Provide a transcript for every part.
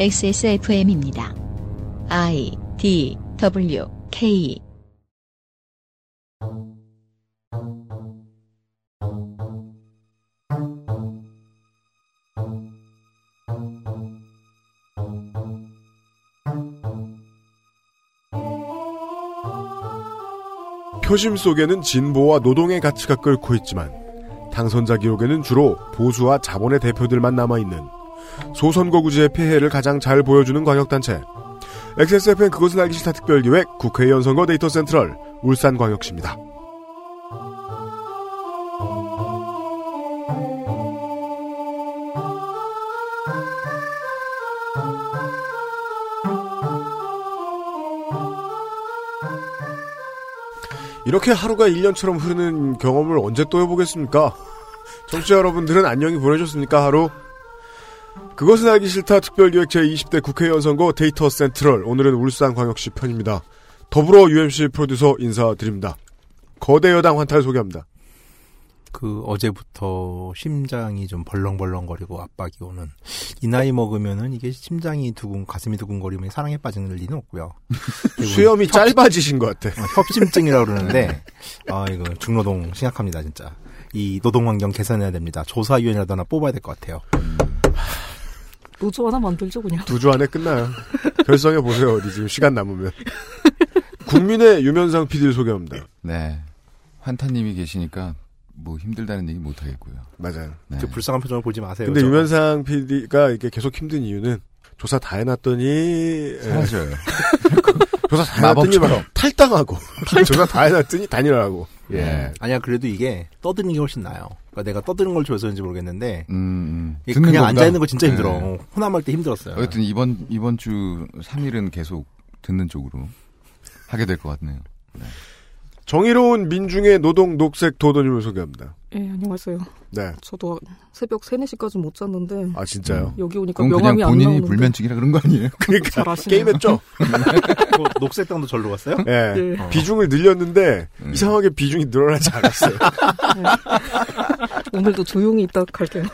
XSFM입니다. I D W K 표심 속에는 진보와 노동의 가치가 끓고 있지만 당선자 기록에는 주로 보수와 자본의 대표들만 남아있는 소선거구제의 폐해를 가장 잘 보여주는 광역단체 XSFN 그것은 알기 싫다 특별기획 국회의원 선거 데이터 센트럴 울산광역시입니다. 이렇게 하루가 1년처럼 흐르는 경험을 언제 또 해보겠습니까? 청취자 여러분들은 안녕히 보내셨습니까, 하루? 그것은 알기 싫다 특별기획 제20대 국회의원 선거 데이터 센트럴. 오늘은 울산광역시 편입니다. 더불어 UMC 프로듀서 인사드립니다. 거대 여당 환탈 소개합니다. 그 어제부터 심장이 좀 벌렁벌렁거리고 압박이 오는 이 나이 먹으면은 이게 심장이 두근 가슴이 두근거리면 사랑에 빠지는 리는 없고요. 수염이 협, 짧아지신 것 같아. 어, 협심증이라고 그러는데 아 이거 중노동 심각합니다 진짜. 이 노동 환경 개선해야 됩니다. 조사위원이라도 하나 뽑아야 될 것 같아요. 노조 하나 만들죠 그냥. 두 주 안에 끝나요. 결성해 보세요 어디 지금 시간 남으면. 국민의 유면상 PD를 소개합니다. 네. 환타님이 계시니까 뭐 힘들다는 얘기 못 하겠고요. 맞아요. 네. 불쌍한 표정을 보지 마세요. 근데 유면상 PD가 이렇게 계속 힘든 이유는 조사 다 해놨더니 사라져요. 조사 다 해놨더니 막 탈당하고 조사 다 해놨더니 단일화하고. 예. 네. 아니야 그래도 이게 떠드는 게 훨씬 나아요. 그러니까 내가 떠드는 걸 좋아해서인지 모르겠는데 음, 음. 그냥 앉아 있는 거 진짜 힘들어. 네. 호남할 때 힘들었어요. 어쨌든 이번 이번 주 3일은 계속 듣는 쪽으로 하게 될 것 같네요. 네. 정의로운 민중의 노동 녹색 도도님을 소개합니다. 네, 안녕하세요. 네. 저도 새벽 3, 4시까지 못 잤는데. 아, 진짜요? 여기 오니까 명함이 안 본인이. 불면증이라 그런 거 아니에요? 그러니까 게임했죠? 뭐, 녹색 땅도 절로 갔어요? 네. 네. 어. 비중을 늘렸는데 음. 이상하게 비중이 늘어나지 않았어요. 네. 오늘도 조용히 있다 갈게요.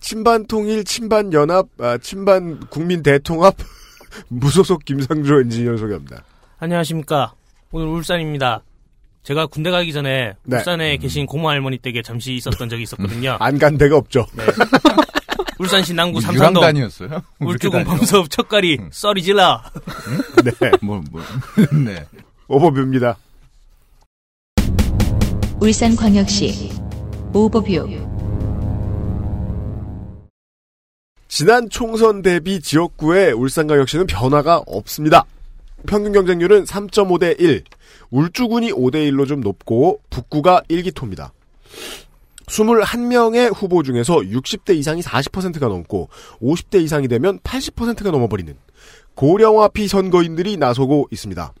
친반 통일, 친반 연합, 아, 친반 국민 대통합 무소속 김상조 엔지니어 소개합니다. 안녕하십니까. 오늘 울산입니다. 제가 군대 가기 전에 네. 울산에 계신 고모 할머니 댁에 잠시 있었던 적이 있었거든요. 안 간 데가 없죠. 네. 울산시 남구 뭐 삼산동 유랑단이었어요? 울주군 범섭 첫가리 응. 썰이 질러. 네. 뭐, 뭐. 네. 오버뷰입니다. 울산 광역시 오버뷰 지난 총선 대비 지역구의 울산광역시는 변화가 없습니다. 평균 경쟁률은 3.5대 1, 울주군이 5대 1로 좀 높고 북구가 1기토입니다. 21명의 후보 중에서 60대 이상이 40%가 넘고 50대 이상이 되면 80%가 넘어버리는 고령화 피 선거인들이 나서고 있습니다.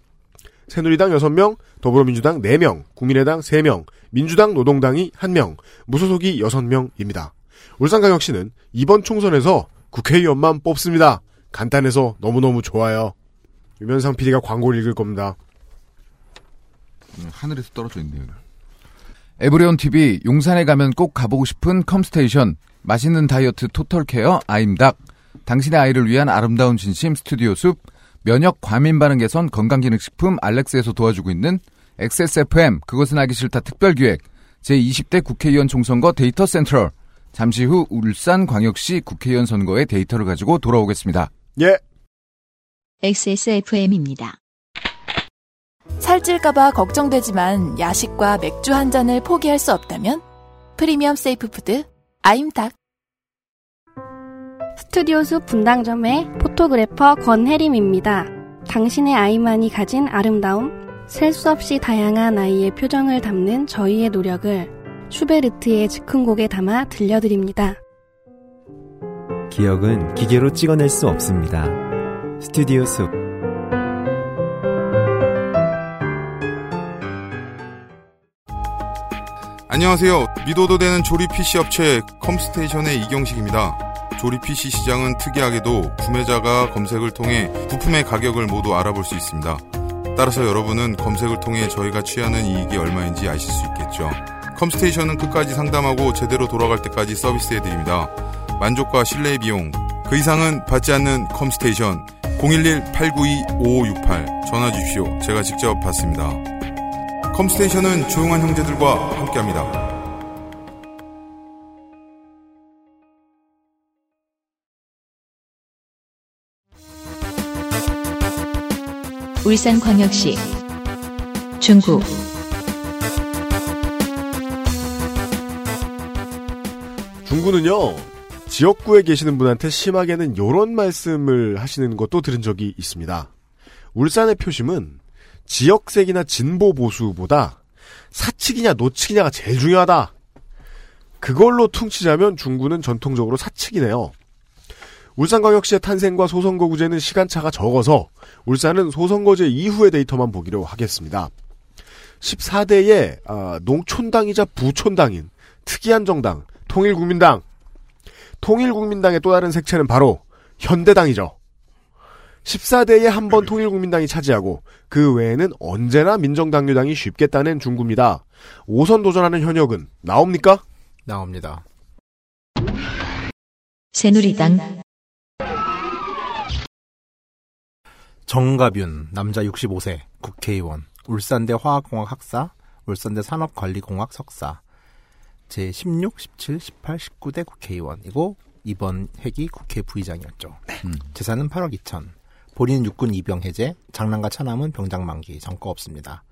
새누리당 6명, 더불어민주당 4명, 국민의당 3명, 민주당 노동당이 1명, 무소속이 6명입니다. 울산광역시는 이번 총선에서 국회의원만 뽑습니다. 간단해서 너무너무 좋아요. 유면상 PD가 광고를 읽을 겁니다. 하늘에서 떨어져 있네요. 에브리온 TV 용산에 가면 꼭 가보고 싶은 컴스테이션 맛있는 다이어트 total care 아임닭 당신의 아이를 위한 아름다운 진심 스튜디오 숲 면역 과민 반응 개선 건강기능식품 알렉스에서 도와주고 있는 XSFM 그것은 알기 싫다 특별기획 제20대 국회의원 총선거 데이터 central 잠시 후 울산광역시 국회의원 선거의 데이터를 가지고 돌아오겠습니다. 예. XSFM입니다. 살찔까봐 걱정되지만 야식과 맥주 한 잔을 포기할 수 없다면 프리미엄 safe food 아임닭 스튜디오 숲 분당점의 photographer 권혜림입니다. 당신의 아이만이 가진 아름다움, 셀 수 없이 다양한 아이의 표정을 담는 저희의 노력을 슈베르트의 즉흥곡에 담아 들려드립니다. 기억은 기계로 찍어낼 수 없습니다. 스튜디오 숲 안녕하세요. 미도도 되는 조립 PC 업체 컴스테이션의 이경식입니다. 조립 PC 시장은 특이하게도 구매자가 검색을 통해 부품의 가격을 모두 알아볼 수 있습니다. 따라서 여러분은 검색을 통해 저희가 취하는 이익이 얼마인지 아실 수 있겠죠. 컴스테이션은 끝까지 상담하고 제대로 돌아갈 때까지 서비스해드립니다. 만족과 신뢰의 비용 그 이상은 받지 않는 컴스테이션 011-892-5568 전화 주십시오. 제가 직접 받습니다. 컴스테이션은 조용한 형제들과 함께합니다. 울산광역시 중구 중구는요 지역구에 계시는 분한테 심하게는 요런 말씀을 하시는 것도 들은 적이 있습니다. 울산의 표심은 지역색이나 진보 보수보다 사측이냐 노측이냐가 제일 중요하다. 그걸로 퉁치자면 중구는 전통적으로 사측이네요. 울산광역시의 탄생과 소선거구제는 시간차가 적어서 울산은 소선거제 이후의 데이터만 보기로 하겠습니다. 14대의 아, 농촌당이자 부촌당인 특이한 정당 통일국민당 통일국민당의 또 다른 색채는 바로 현대당이죠. 14대에 한 번 통일국민당이 차지하고 그 외에는 언제나 민정당류당이 쉽게 따낸 중구입니다. 5선 도전하는 현역은 나옵니까? 나옵니다. 새누리당 정가균 남자 65세 국회의원 울산대 화학공학 학사 울산대 산업관리공학 석사 제 16, 17, 18, 19대 국회의원이고 이번 회기 국회 부의장이었죠. 음. 재산은 8억 2천. 본인 육군 이병 해제, 장남과 차남은 병장 만기, 전과 없습니다.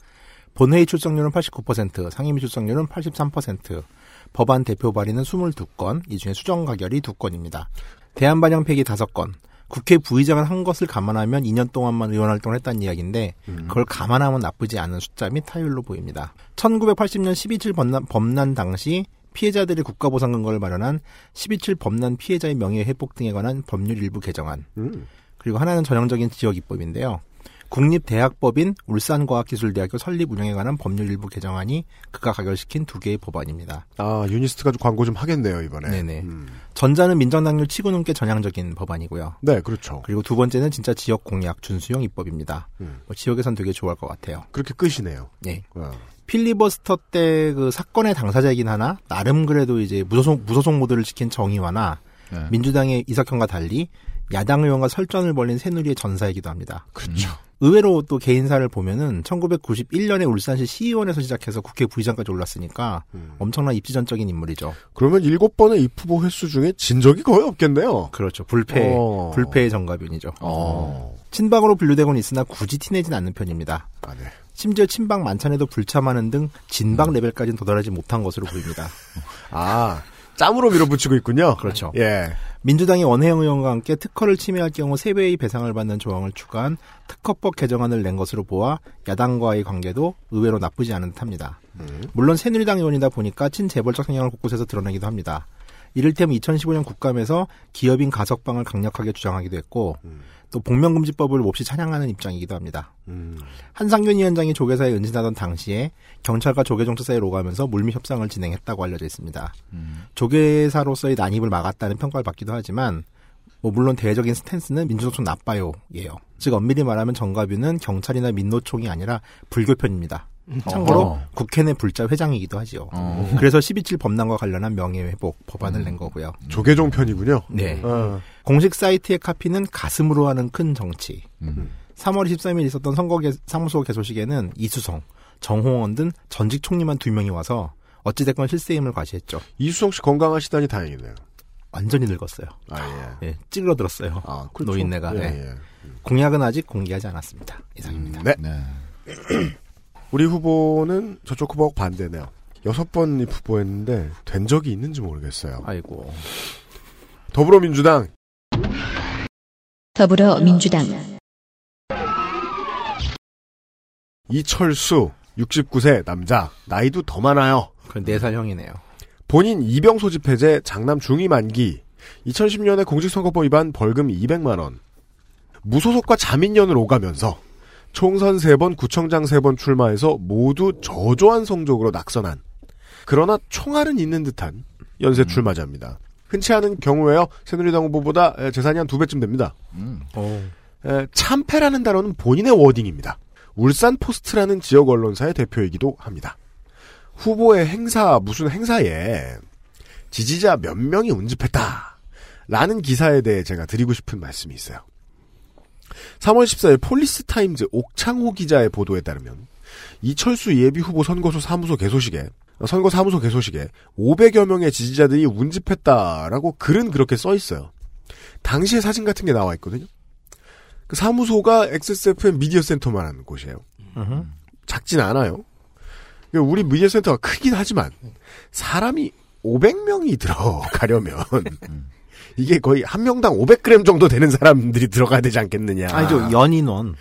본회의 출석률은 89%, 상임위 출석률은 83%, 법안 대표 발의는 22건, 이 중에 수정 가결이 2건입니다. 대한반영 폐기 5건, 국회 부의장을 한 것을 감안하면 2년 동안만 의원 활동을 했다는 이야기인데 그걸 감안하면 나쁘지 않은 숫자 및 타율로 보입니다. 1980년 12.7 범난, 범난 당시 피해자들의 국가보상 근거를 마련한 12.7 범난 피해자의 명예 회복 등에 관한 법률 일부 개정안 음. 그리고 하나는 전형적인 지역 입법인데요. 국립대학법인 울산과학기술대학교 설립 운영에 관한 법률 일부 개정안이 그가 가결시킨 두 개의 법안입니다. 아 유니스트가 광고 좀 하겠네요 이번에. 네네. 음. 전자는 민정당류 치고 넘게 전향적인 법안이고요. 네 그렇죠. 그리고 두 번째는 진짜 지역 공약 준수형 입법입니다. 음. 뭐 지역에선 되게 좋아할 것 같아요. 그렇게 끝이네요. 네. 어. 필리버스터 때 그 사건의 당사자이긴 하나 나름 그래도 이제 무소속 무소속 모드를 지킨 정의화나 네. 민주당의 이석현과 달리 야당 의원과 설전을 벌린 새누리의 전사이기도 합니다. 그렇죠. 의외로 또 개인사를 보면은 1991년에 울산시 시의원에서 시작해서 국회 부의장까지 올랐으니까 음. 엄청난 입지전적인 인물이죠. 그러면 일곱 번의 입후보 횟수 중에 진 적이 거의 없겠네요. 그렇죠. 불패, 어. 불패의 정가변이죠. 어. 친박으로 분류되곤 있으나 굳이 티내진 않는 편입니다. 아, 네. 심지어 친박 만찬에도 불참하는 등 진박 레벨까지는 도달하지 못한 것으로 보입니다. 아 짬으로 밀어붙이고 있군요. 그렇죠. 예. 민주당이 원혜영 의원과 함께 특허를 침해할 경우 3배의 배상을 받는 조항을 추가한 특허법 개정안을 낸 것으로 보아 야당과의 관계도 의외로 나쁘지 않은 듯합니다. 물론 새누리당 의원이다 보니까 친재벌적 성향을 곳곳에서 드러내기도 합니다. 이를테면 2015년 국감에서 기업인 가석방을 강력하게 주장하기도 했고 또 복면금지법을 몹시 찬양하는 입장이기도 합니다. 음. 한상균 위원장이 조계사에 은진하던 당시에 경찰과 조계종처 사이에 오가면서 물밑 협상을 진행했다고 알려져 있습니다. 조계사로서의 난입을 막았다는 평가를 받기도 하지만 뭐 물론 대외적인 스탠스는 민주노총 나빠요예요. 즉 엄밀히 말하면 정가뷰는 경찰이나 민노총이 아니라 불교편입니다. 참고로 어. 국회 내 불자 회장이기도 하지요. 어. 그래서 12.7 법난과 관련한 명예회복 법안을 낸 거고요. 조계종 편이군요. 네. 어. 공식 사이트의 카피는 가슴으로 하는 큰 정치. 음. 3월 23일 있었던 선거 개- 사무소 개소식에는 이수성, 정홍원 등 전직 총리만 두 명이 와서 어찌됐건 실세임을 과시했죠. 이수성 씨 건강하시다니 다행이네요. 완전히 늙었어요. 아 예. 예, 찌그러들었어요. 아 그렇죠. 노인네가. 예, 예. 예. 공약은 아직 공개하지 않았습니다. 이상입니다. 네. 네. 우리 후보는 저쪽 후보하고 반대네요. 여섯 번 후보했는데 된 적이 있는지 모르겠어요. 아이고. 더불어민주당 더불어민주당 이철수 69세 남자 나이도 더 많아요. 그 4살 형이네요. 본인 이병 소집 해제 장남 중위 만기 2010년에 공직선거법 위반 벌금 200만 원 무소속과 자민련을 오가면서 총선 3번 구청장 3번 출마해서 모두 저조한 성적으로 낙선한 그러나 총알은 있는 듯한 연쇄 출마자입니다. 흔치 않은 경우에요. 새누리당 후보보다 에, 재산이 한 두 배쯤 됩니다. 음. 에, 참패라는 단어는 본인의 wording입니다. 울산 포스트라는 지역 언론사의 대표이기도 합니다. 후보의 행사 무슨 행사에 지지자 몇 명이 운집했다. 라는 기사에 대해 제가 드리고 싶은 말씀이 있어요. 3월 14일 폴리스 타임즈 옥창호 기자의 보도에 따르면 이철수 예비 후보 선거소 사무소 개소식에 선거 사무소 개소식에 500여 명의 지지자들이 운집했다라고 글은 그렇게 써 있어요. 당시의 사진 같은 게 나와 있거든요. 그 사무소가 XSFM 미디어 센터만 하는 곳이에요. 작진 않아요. 그러니까 우리 미디어 센터가 크긴 하지만 사람이 500명이 들어가려면 이게 거의 한 명당 500g 정도 되는 사람들이 들어가야 되지 않겠느냐. 아니죠 연인원.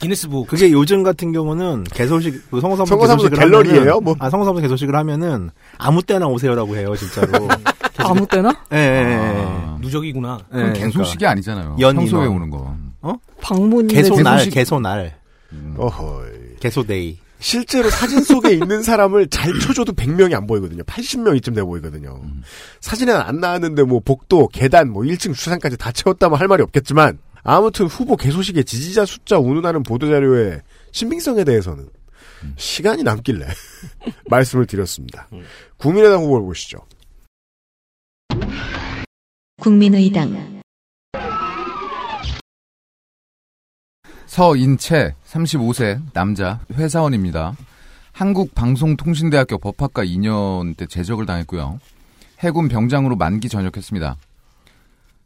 기네스북. 그게 요즘 같은 경우는 개소식 그 성서사무소 성서사무소 개소식을 갤러리예요? 뭐? 아 성서사무소 개소식을 하면은 아무 때나 오세요라고 해요 진짜로. 아무 때나? 예, 예, 예. 아, 누적이구나. 예, 그건 그러니까. 개소식이 아니잖아요. 연 평소에 인원. 오는 거. 방문인의 개소날 개소식- 개소날 어허이. 개소데이. 실제로 사진 속에 있는 사람을 잘 쳐줘도 100명이 안 보이거든요. 80명 이쯤 돼 보이거든요. 사진에는 안 나왔는데 뭐 복도, 계단, 뭐 1층 주차장까지 다 채웠다면 할 말이 없겠지만 아무튼 후보 개소식의 지지자 숫자 운운하는 보도자료의 신빙성에 대해서는 시간이 남길래 말씀을 드렸습니다. 국민의당 후보를 보시죠. 국민의당 서인채 35세 남자 회사원입니다. 한국방송통신대학교 법학과 2년 때 재적을 당했고요. 해군 병장으로 만기 전역했습니다.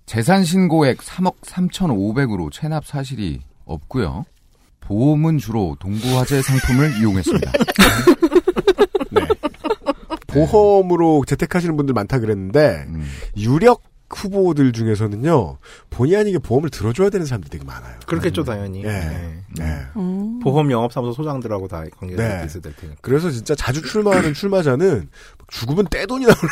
재산 신고액 3억 3,500으로 체납 사실이 없고요. 보험은 주로 동부화재 상품을 이용했습니다. 보험으로 재택하시는 분들 많다 그랬는데 음. 유력 후보들 중에서는요 본의 아니게 보험을 들어줘야 되는 사람들이 되게 많아요. 그렇겠죠 당연히. 예. 네. 네. 음. 보험 영업사무소 소장들하고 다 관계가 네. 있어야 될 테니까. 그래서 진짜 자주 출마하는 출마자는 죽으면 떼돈이 나오는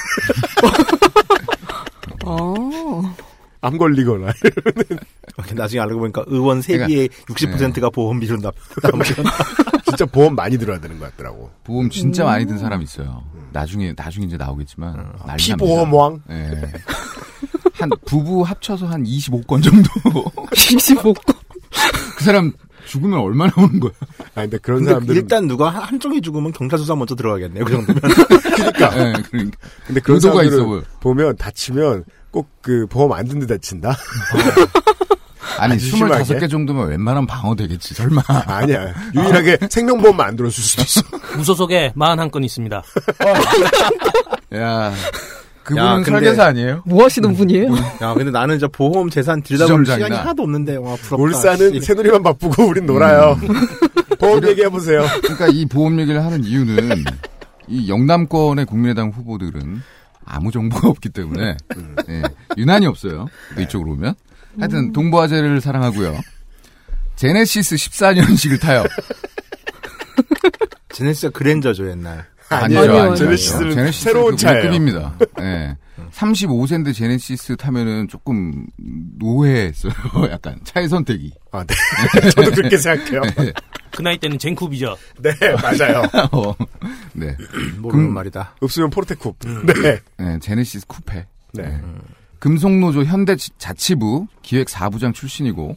아. 암 걸리거나 나중에 알고 보니까 의원 세비의 60%가 보험비로 납. 진짜 보험 많이 들어야 되는 것 같더라고. 보험 진짜 많이 든 사람 있어요. 나중에 나중에 이제 나오겠지만 난리 피보험왕? 납니다. 예. 한 부부 합쳐서 한 25건 정도. 25건. 그 사람 죽으면 얼마나 오는 거야? 아 근데 그런 근데 사람들은 일단 누가 한- 한쪽이 죽으면 경찰 수사 먼저 들어가겠네요. 그 정도면. 그러니까. 예, 그러니까. 근데 그런 의도가 사람들은 있어 보여. 보면 다치면 꼭 그 보험 안 든 데 다친다. 아니 심하게? 25개 정도면 웬만하면 방어되겠지 설마. 아니야. 유일하게 생명보험만 안 들어줄 수도 있어. 무소속에 41건 있습니다. 야 그분은 야, 근데- 설계사 아니에요? 뭐 하시는 분이에요? 야, 근데 나는 진짜 보험 재산 들여다볼 지점장이나. 시간이 하나도 없는데, 와, 부럽다. 울산은 씨. 새누리만 바쁘고 우린 놀아요. 보험 얘기해 보세요. 그러니까 이 보험 얘기를 하는 이유는 이 영남권의 국민의당 후보들은 아무 정보가 없기 때문에 예, 유난히 없어요. 이쪽으로 오면 하여튼 동부화재를 사랑하고요. 제네시스 14년식을 타요. 제네시스가 그랜저죠, 옛날. 아니죠, 아니요, 아니죠. 제네시스는 제네시스 새로운 그 차예요. 급입니다. 예. 35세인데 제네시스 타면은 조금 노예했어요. 약간 차의 선택이. 아, 네. 저도 그렇게 생각해요. 그 나이 때는 젠쿱이죠. 네, 맞아요. 어, 네. 모르는 금- 말이다. 없으면 포르테쿱. 네. 네, 제네시스 쿠페. 네. 금속노조 현대자치부 기획 4부장 출신이고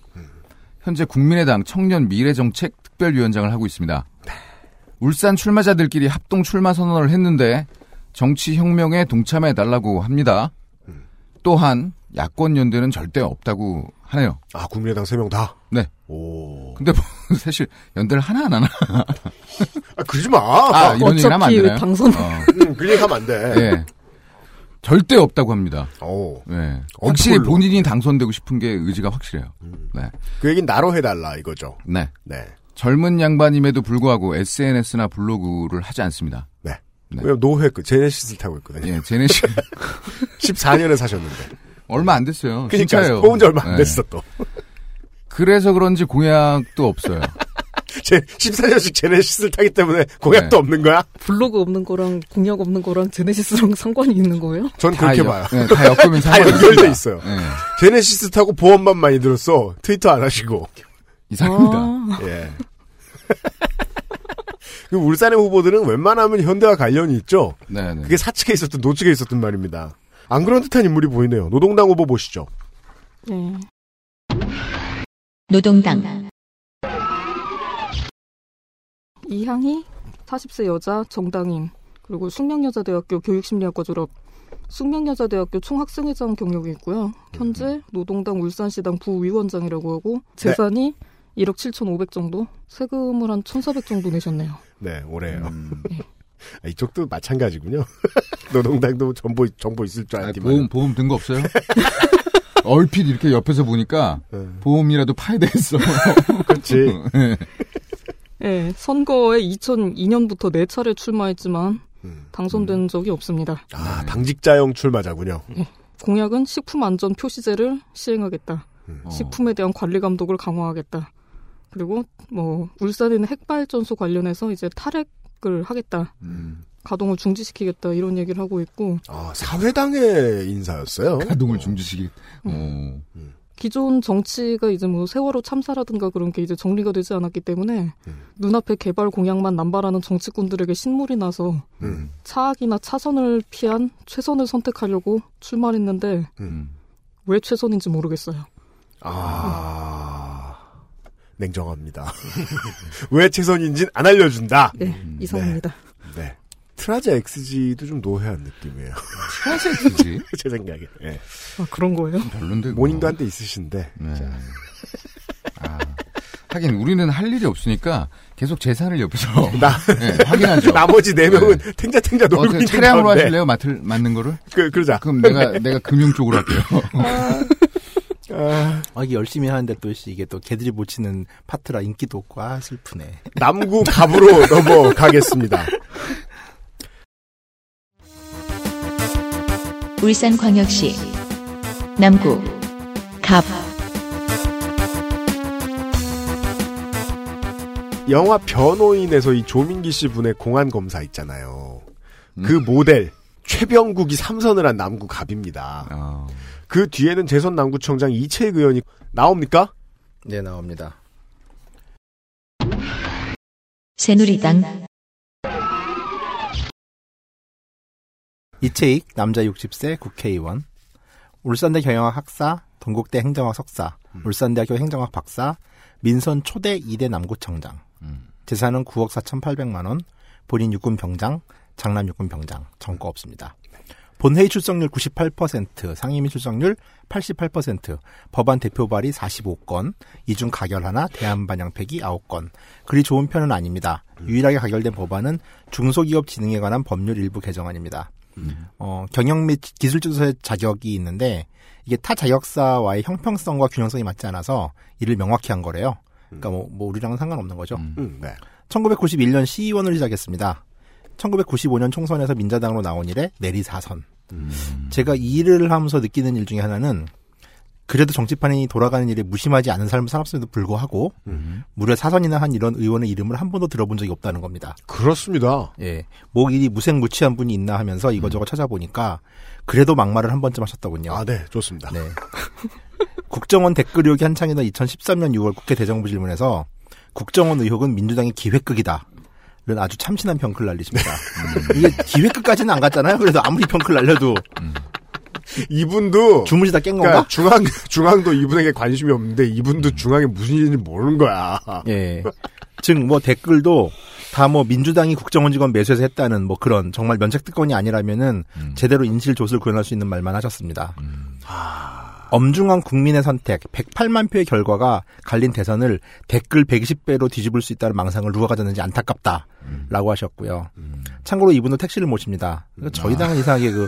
현재 국민의당 청년 미래정책 특별위원장을 하고 있습니다. 울산 출마자들끼리 합동 출마 선언을 했는데 정치 혁명에 동참해 달라고 합니다. 또한 야권 연대는 절대 없다고 하네요. 아, 국민의당 세 명 다? 네. 오. 근데 뭐 사실 연대를 하나 안 하나? 아, 그러지 마. 아, 이런 얘기는 하면 안 되나요? 당선. 어, 음, 그 얘기 하면 안 돼. 예. 절대 없다고 합니다. 오. 네. 확실히 엄폴로. 본인이 당선되고 싶은 게 의지가 확실해요. 네. 그 얘기는 나로 해달라, 이거죠. 네. 네. 젊은 양반임에도 불구하고 SNS나 블로그를 하지 않습니다. 네. 네. 왜냐면 노회 그 제네시스를 타고 있거든요. 예, 제네시 14년에 사셨는데. 얼마 안 됐어요. 그러니까 진짜예요. 뽑은 지 얼마 안 네. 됐어 또. 그래서 그런지 공약도 없어요. 제 14년씩 제네시스를 타기 때문에 공약도 네. 없는 거야? 블로그 없는 거랑 공약 없는 거랑 제네시스랑 상관이 있는 거예요? 전다 그렇게 여- 봐요. 네, 다 엮으면 다 상관이 연결돼 없습니다. 있어요. 네, 제네시스 타고 보험만 많이 들었어. 트위터 안 하시고. 이상합니다. 아, 예. 그 울산의 후보들은 웬만하면 현대와 관련이 있죠. 네, 네. 그게 사측에 있었든 노측에 있었든 말입니다. 안 그런 듯한 인물이 보이네요. 노동당 후보 보시죠. 네. 노동당 이향희 40세 여자 정당인 그리고 숙명여자대학교 교육심리학과 졸업 숙명여자대학교 총학생회장 경력이 있고요. 현재 노동당 울산시당 부위원장이라고 하고 재산이 1억 7천5백 정도, 세금을 한 1,400 정도 내셨네요. 네, 올해요. 아, 이쪽도 마찬가지군요. 노동당도 정보 정보 있을 줄 아니, 알았지만 보험 보험 든 거 없어요? 얼핏 이렇게 옆에서 보니까 보험이라도 파야 되겠어. 그렇지. 예, 선거에 2002년부터 네 차례 출마했지만 당선된 적이 없습니다. 아, 당직자용 출마자군요. 공약은 식품 안전 표시제를 시행하겠다. 식품에 대한 관리 감독을 강화하겠다. 그리고 뭐 울산에 있는 핵발전소 관련해서 이제 탈핵을 하겠다. 가동을 중지시키겠다 이런 얘기를 하고 있고 아, 사회당의 인사였어요. 가동을 중지시키. 어. 기존 정치가 이제 뭐 세월호 참사라든가 그런 게 이제 정리가 되지 않았기 때문에 눈앞에 개발 공약만 남발하는 정치꾼들에게 신물이 나서 음. 차악이나 차선을 피한 최선을 선택하려고 출마했는데 음. 왜 최선인지 모르겠어요. 아, 냉정합니다. 왜 최선인지는 안 알려준다. 네, 이상합니다. 네. 트라제 XG도 좀 노회한 느낌이에요. 트라제 XG? 제 생각에. 예. 아, 그런 거예요? 별론데. 모닝도 한 대 있으신데. 네. 아, 하긴 우리는 할 일이 없으니까 계속 재산을 옆에서 나- 네, 확인하죠. 나머지 네 명은 탱자탱자 놀고 어, 있는 그 차량으로 가운데. 하실래요? 맡을 맞는 거를? 그 그러자. 그럼 내가 내가 금융 쪽으로 할게요. 아, 이게 열심히 하는데 또 씨, 이게 또 개들이 못 치는 파트라 인기도 없고 아 슬프네. 남구 갑으로 넘어가겠습니다. 울산광역시 남구 갑 영화 변호인에서 이 조민기 씨 분의 공안 검사 있잖아요. 그 음. 모델 최병국이 삼선을 한 남구 갑입니다. 어. 그 뒤에는 재선 남구청장 이채익 의원이 나옵니까? 네, 나옵니다. 새누리당. 이채익 남자 60세 국회의원. 울산대 경영학 학사 동국대 행정학 석사. 울산대학교 행정학 박사 민선 초대 2대 남구청장. 재산은 9억 4,800만 원. 본인 육군 병장 장남 육군 병장. 정거 없습니다. 본회의 출석률 98%, 상임위 출석률 88%, 법안 대표 발의 45건, 이중 가결 하나, 대안 반영 폐기 9건. 그리 좋은 편은 아닙니다. 유일하게 가결된 법안은 중소기업 진흥에 관한 법률 일부 개정안입니다. 어, 경영 및 기술주도사의 자격이 있는데 이게 타 자격사와의 형평성과 균형성이 맞지 않아서 이를 명확히 한 거래요. 그러니까 뭐, 뭐 우리랑은 상관없는 거죠. 음, 네. 1991년 시의원을 시작했습니다. 1995년 총선에서 민자당으로 나온 이래 내리 4선. 제가 이 일을 하면서 느끼는 일 중에 하나는 그래도 정치판이 돌아가는 일에 무심하지 않은 삶을 살았음에도 불구하고 무려 사선이나 한 이런 의원의 이름을 한 번도 들어본 적이 없다는 겁니다. 그렇습니다. 예. 뭐 일이 무색무취한 분이 있나 하면서 이거저거 찾아보니까 그래도 막말을 한 번쯤 하셨더군요. 아, 네, 좋습니다. 네. 국정원 댓글 의혹이 한창이던 2013년 6월 국회 대정부 질문에서 국정원 의혹은 민주당의 기획극이다. 는 아주 참신한 평클 날리십니다. 이게 기획극까지는 안 갔잖아요. 그래서 아무리 평클 날려도 이분도 주무시 다깬 건가? 그러니까 중앙 중앙도 이분에게 관심이 없는데 이분도 중앙에 무슨 일인지 모르는 거야. 예. 즉 뭐 댓글도 다 뭐 민주당이 국정원 직원 매수해서 했다는 뭐 그런 정말 면책 특권이 아니라면은 제대로 인실조술 구현할 수 있는 말만 하셨습니다. 엄중한 국민의 선택 108만 표의 결과가 갈린 대선을 댓글 120배로 뒤집을 수 있다는 망상을 누가 가졌는지 안타깝다. 라고 하셨고요. 참고로 이분도 택시를 모십니다. 그러니까 저희 당은 이상하게 그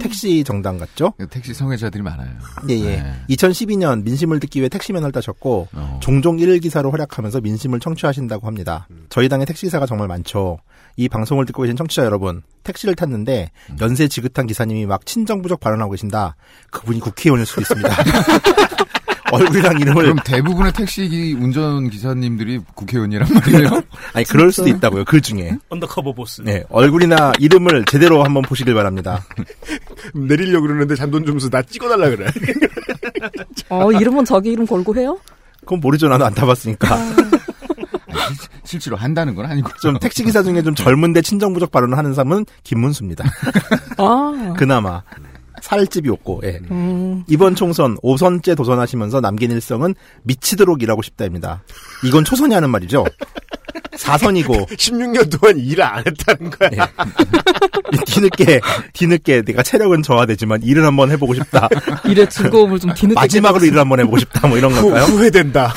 택시 정당 같죠? 택시 성애자들이 많아요. 예, 예. 2012년 민심을 듣기 위해 택시면허를 따셨고 종종 일일 기사로 활약하면서 민심을 청취하신다고 합니다. 저희 당의 택시기사가 정말 많죠. 이 방송을 듣고 계신 청취자 여러분, 택시를 탔는데 연세 지긋한 기사님이 막 친정부적 발언하고 계신다. 그분이 국회의원일 수도 있습니다. 얼굴이랑 이름을 그럼 대부분의 택시 운전 기사님들이 국회의원이란 말이에요? 아니 그럴 수도 있다고요. 그 중에. undercover boss. 네, 얼굴이나 이름을 제대로 한번 보시길 바랍니다. 내리려고 그러는데 잔돈 줌서 나 찍어달라 그래. 어, 이름은 자기 이름 걸고 해요? 그건 모르죠. 나도 안 타봤으니까. 실제로 한다는 건 아니고. 좀 택시 기사 중에 좀 젊은데 친정부적 발언을 하는 사람은 김문수입니다. 아. 그나마. 살 집이 없고, 예. 음. 이번 총선 5선째 도전하시면서 남긴 일성은 미치도록 일하고 싶다입니다. 이건 초선이 하는 말이죠. 4선이고 16년 동안 일을 안 했다는 거야. 뒤늦게 뒤늦게 내가 체력은 저하되지만 일을 한번 해보고 싶다. 일의 즐거움을 좀 뒤늦게 마지막으로 일을 한번 해보고 싶다. 뭐 이런 후, 걸까요? 후 회된다.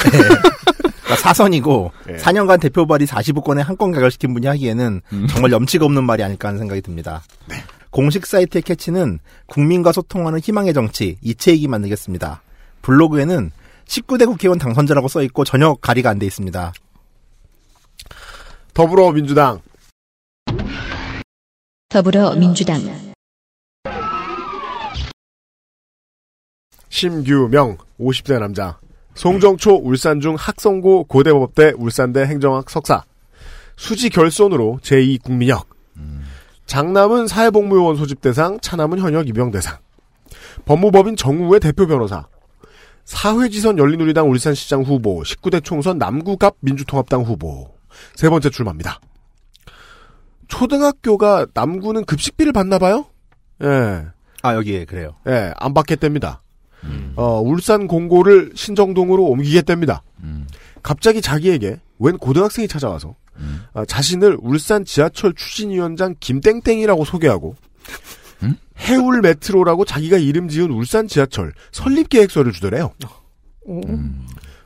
그러니까 4선이고 예. 4년간 대표 발의 45건에 한 건 가결시킨 분이 하기에는 음. 정말 염치가 없는 말이 아닐까 하는 생각이 듭니다. 네. 공식 사이트의 캐치는 국민과 소통하는 희망의 정치 이채익이 만들겠습니다. 블로그에는 19대 국회의원 당선자라고 써 있고 전혀 가리가 안 돼 있습니다. 더불어민주당 더불어민주당 심규명 50대 남자 송정초 울산중 학성고 고대법대 울산대 행정학 석사 수지 결손으로 제2국민역 장남은 사회복무요원 소집대상 차남은 현역 입영대상 법무법인 정우의 대표 변호사 사회지선 열린우리당 울산시장 후보 19대 총선 남구갑 민주통합당 후보 세 번째 출마입니다. 초등학교가 남구는 급식비를 받나 봐요? 예. 아 여기에 그래요. 예, 안 받겠답니다. 어, 울산 공고를 신정동으로 옮기겠답니다. 갑자기 자기에게 웬 고등학생이 찾아와서 아, 자신을 울산 지하철 추진위원장 김땡땡이라고 소개하고 해울 메트로라고 자기가 이름 지은 울산 지하철 설립 계획서를 주더래요. 오.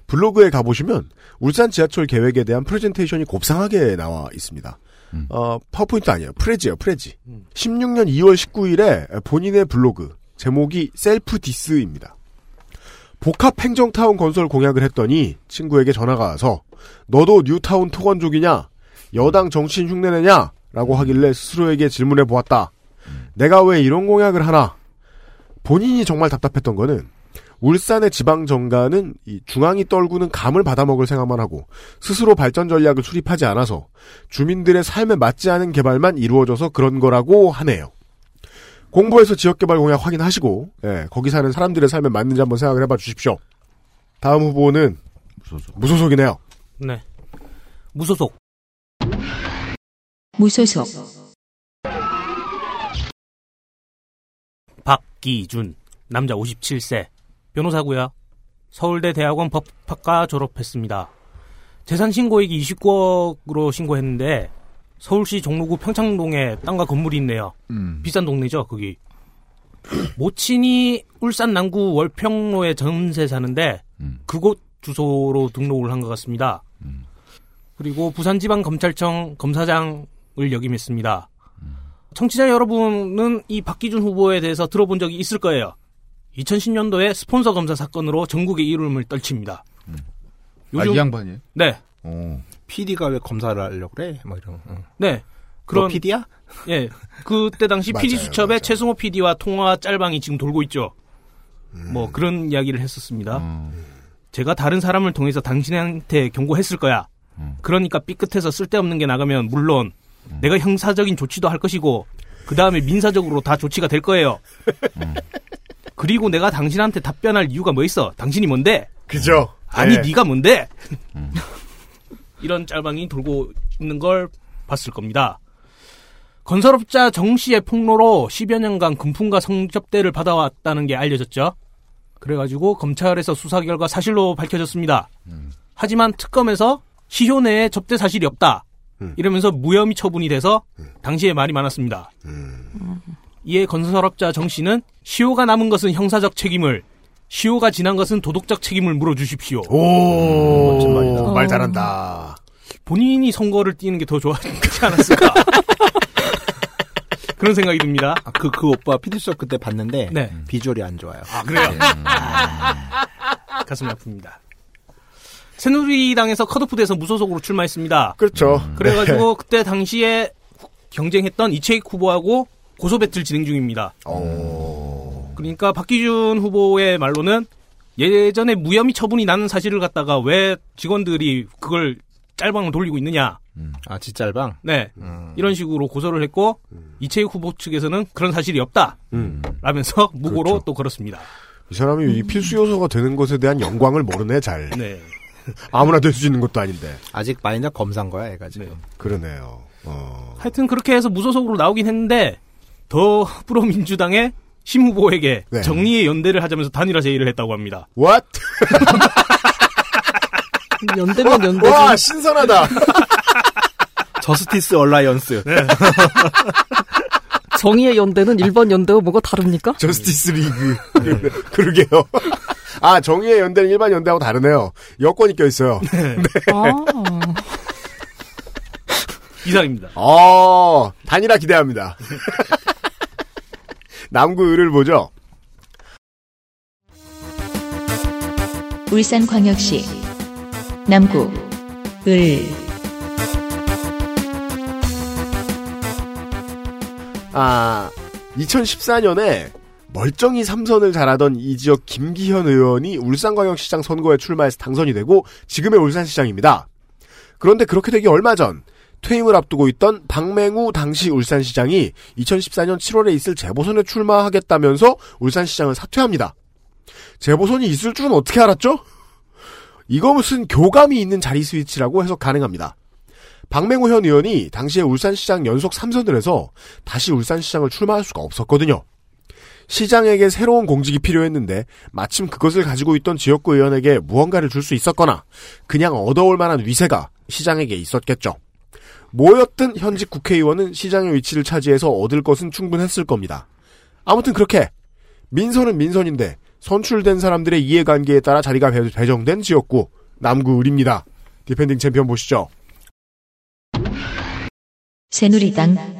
블로그에 가보시면 울산 지하철 계획에 대한 프레젠테이션이 곱상하게 나와 있습니다. 어, 파워포인트 아니에요. Prezi예요, Prezi. 16년 2월 19일에 본인의 블로그 제목이 self diss입니다. 복합 행정타운 건설 공약을 했더니 친구에게 전화가 와서 너도 뉴타운 토건족이냐? 여당 정치인 흉내내냐? 라고 하길래 스스로에게 질문해 보았다. 내가 왜 이런 공약을 하나? 본인이 정말 답답했던 거는 울산의 지방 정가는 이 중앙이 떨구는 감을 받아먹을 생각만 하고 스스로 발전 전략을 수립하지 않아서 주민들의 삶에 맞지 않은 개발만 이루어져서 그런 거라고 하네요. 공부해서 지역개발 공약 확인하시고 예, 거기 사는 사람들의 삶에 맞는지 한번 생각을 해봐 주십시오. 다음 후보는 무소속. 무소속이네요. 네. 무소속. 무소속 박기준. 남자 57세. 변호사고요. 서울대 대학원 법학과 졸업했습니다. 재산 신고액이 29억으로 신고했는데 서울시 종로구 평창동에 땅과 건물이 있네요. 음. 비싼 동네죠, 거기. 모친이 울산 남구 월평로에 전세 사는데 음. 그곳 주소로 등록을 한 것 같습니다. 그리고 부산지방검찰청 검사장을 역임했습니다. 청취자 여러분은 이 박기준 후보에 대해서 들어본 적이 있을 거예요. 2010년도에 스폰서 검사 사건으로 전국의 이름을 떨칩니다. 아, 이 양반이에요? 네, 어. PD가 왜 검사를 하려고 그래? 뭐 이런. 응. 네. 그런 PD야? 예, 그때 당시 맞아요, PD 수첩에. 최승호 PD와 통화 짤방이 지금 돌고 있죠. 음. 뭐 그런 이야기를 했었습니다. 어. 제가 다른 사람을 통해서 당신한테 경고했을 거야. 음. 그러니까 삐끗해서 쓸데없는 게 나가면 물론 내가 형사적인 조치도 할 것이고 그 다음에 민사적으로 다 조치가 될 거예요. 음. 그리고 내가 당신한테 답변할 이유가 뭐 있어? 당신이 뭔데? 그죠? 아니 예. 네가 뭔데? 이런 짤방이 돌고 있는 걸 봤을 겁니다. 건설업자 정 씨의 폭로로 10여 년간 금품과 성접대를 받아왔다는 게 알려졌죠. 그래가지고 검찰에서 수사 결과 사실로 밝혀졌습니다. 하지만 특검에서 시효 내에 접대 사실이 없다. 음. 이러면서 무혐의 처분이 돼서 당시에 말이 많았습니다. 음. 이에 건설업자 정 씨는 시효가 남은 것은 형사적 책임을, 시효가 지난 것은 도덕적 책임을 물어주십시오. 오, 멋진 말이다. 말 어. 잘한다. 본인이 선거를 뛰는 게 더 좋아하지 않았을까? 그런 생각이 듭니다. 아, 그, 그 오빠 수첩 그때 봤는데 네. 비주얼이 안 좋아요. 아, 그래요? 가슴이 아픕니다. 새누리당에서 컷오프돼서 무소속으로 출마했습니다. 그렇죠. 그래가지고 그때 당시에 경쟁했던 이채익 후보하고 고소 배틀 진행 중입니다. 어. 그러니까 박기준 후보의 말로는 예전에 무혐의 처분이 나는 사실을 갖다가 왜 직원들이 그걸 짤방을 돌리고 있느냐. 아 지짤방. 네. 음. 이런 식으로 고소를 했고 이채익 후보 측에서는 그런 사실이 없다. 음. 라면서 무고로 그렇죠. 또 걸었습니다. 이 사람이 이 필수 요소가 되는 것에 대한 영광을 모르네 잘. 네. 아무나 될 수 있는 것도 아닌데. 아직 마이너 검사인 거야, 얘가 지금. 그러네요. 어. 하여튼 그렇게 해서 무소속으로 나오긴 했는데 더불어민주당의 심 후보에게 네. 정의의 연대를 하자면서 단일화 제의를 했다고 합니다. What? 연대면 연대지. 와 신선하다. justice alliance. 정의의 연대는 일반 연대와 뭐가 다릅니까? 저스티스 리그. 그러게요. 아 정의의 연대는 일반 연대하고 다르네요. 여권이 껴 있어요. 아. 이상입니다. 어 단일화 기대합니다. 남구를 보죠. 울산광역시 남구 을 아 2014년에 멀쩡히 삼선을 잘하던 이 지역 김기현 의원이 울산광역시장 선거에 출마해서 당선이 되고 지금의 울산시장입니다. 그런데 그렇게 되기 얼마 전 퇴임을 앞두고 있던 박맹우 당시 울산시장이 2014년 7월에 있을 재보선에 출마하겠다면서 울산시장을 사퇴합니다. 재보선이 있을 줄은 어떻게 알았죠? 이거 무슨 교감이 있는 자리 스위치라고 해석 가능합니다. 박맹우 현 의원이 당시에 울산시장 연속 3선을 해서 다시 울산시장을 출마할 수가 없었거든요. 시장에게 새로운 공직이 필요했는데 마침 그것을 가지고 있던 지역구 의원에게 무언가를 줄 수 있었거나 그냥 얻어올 만한 위세가 시장에게 있었겠죠. 뭐였든 현직 국회의원은 시장의 위치를 차지해서 얻을 것은 충분했을 겁니다. 아무튼 그렇게 민선은 민선인데 선출된 사람들의 이해관계에 따라 자리가 배- 배정된 지역구 남구 을입니다. defending champion 보시죠. 새누리당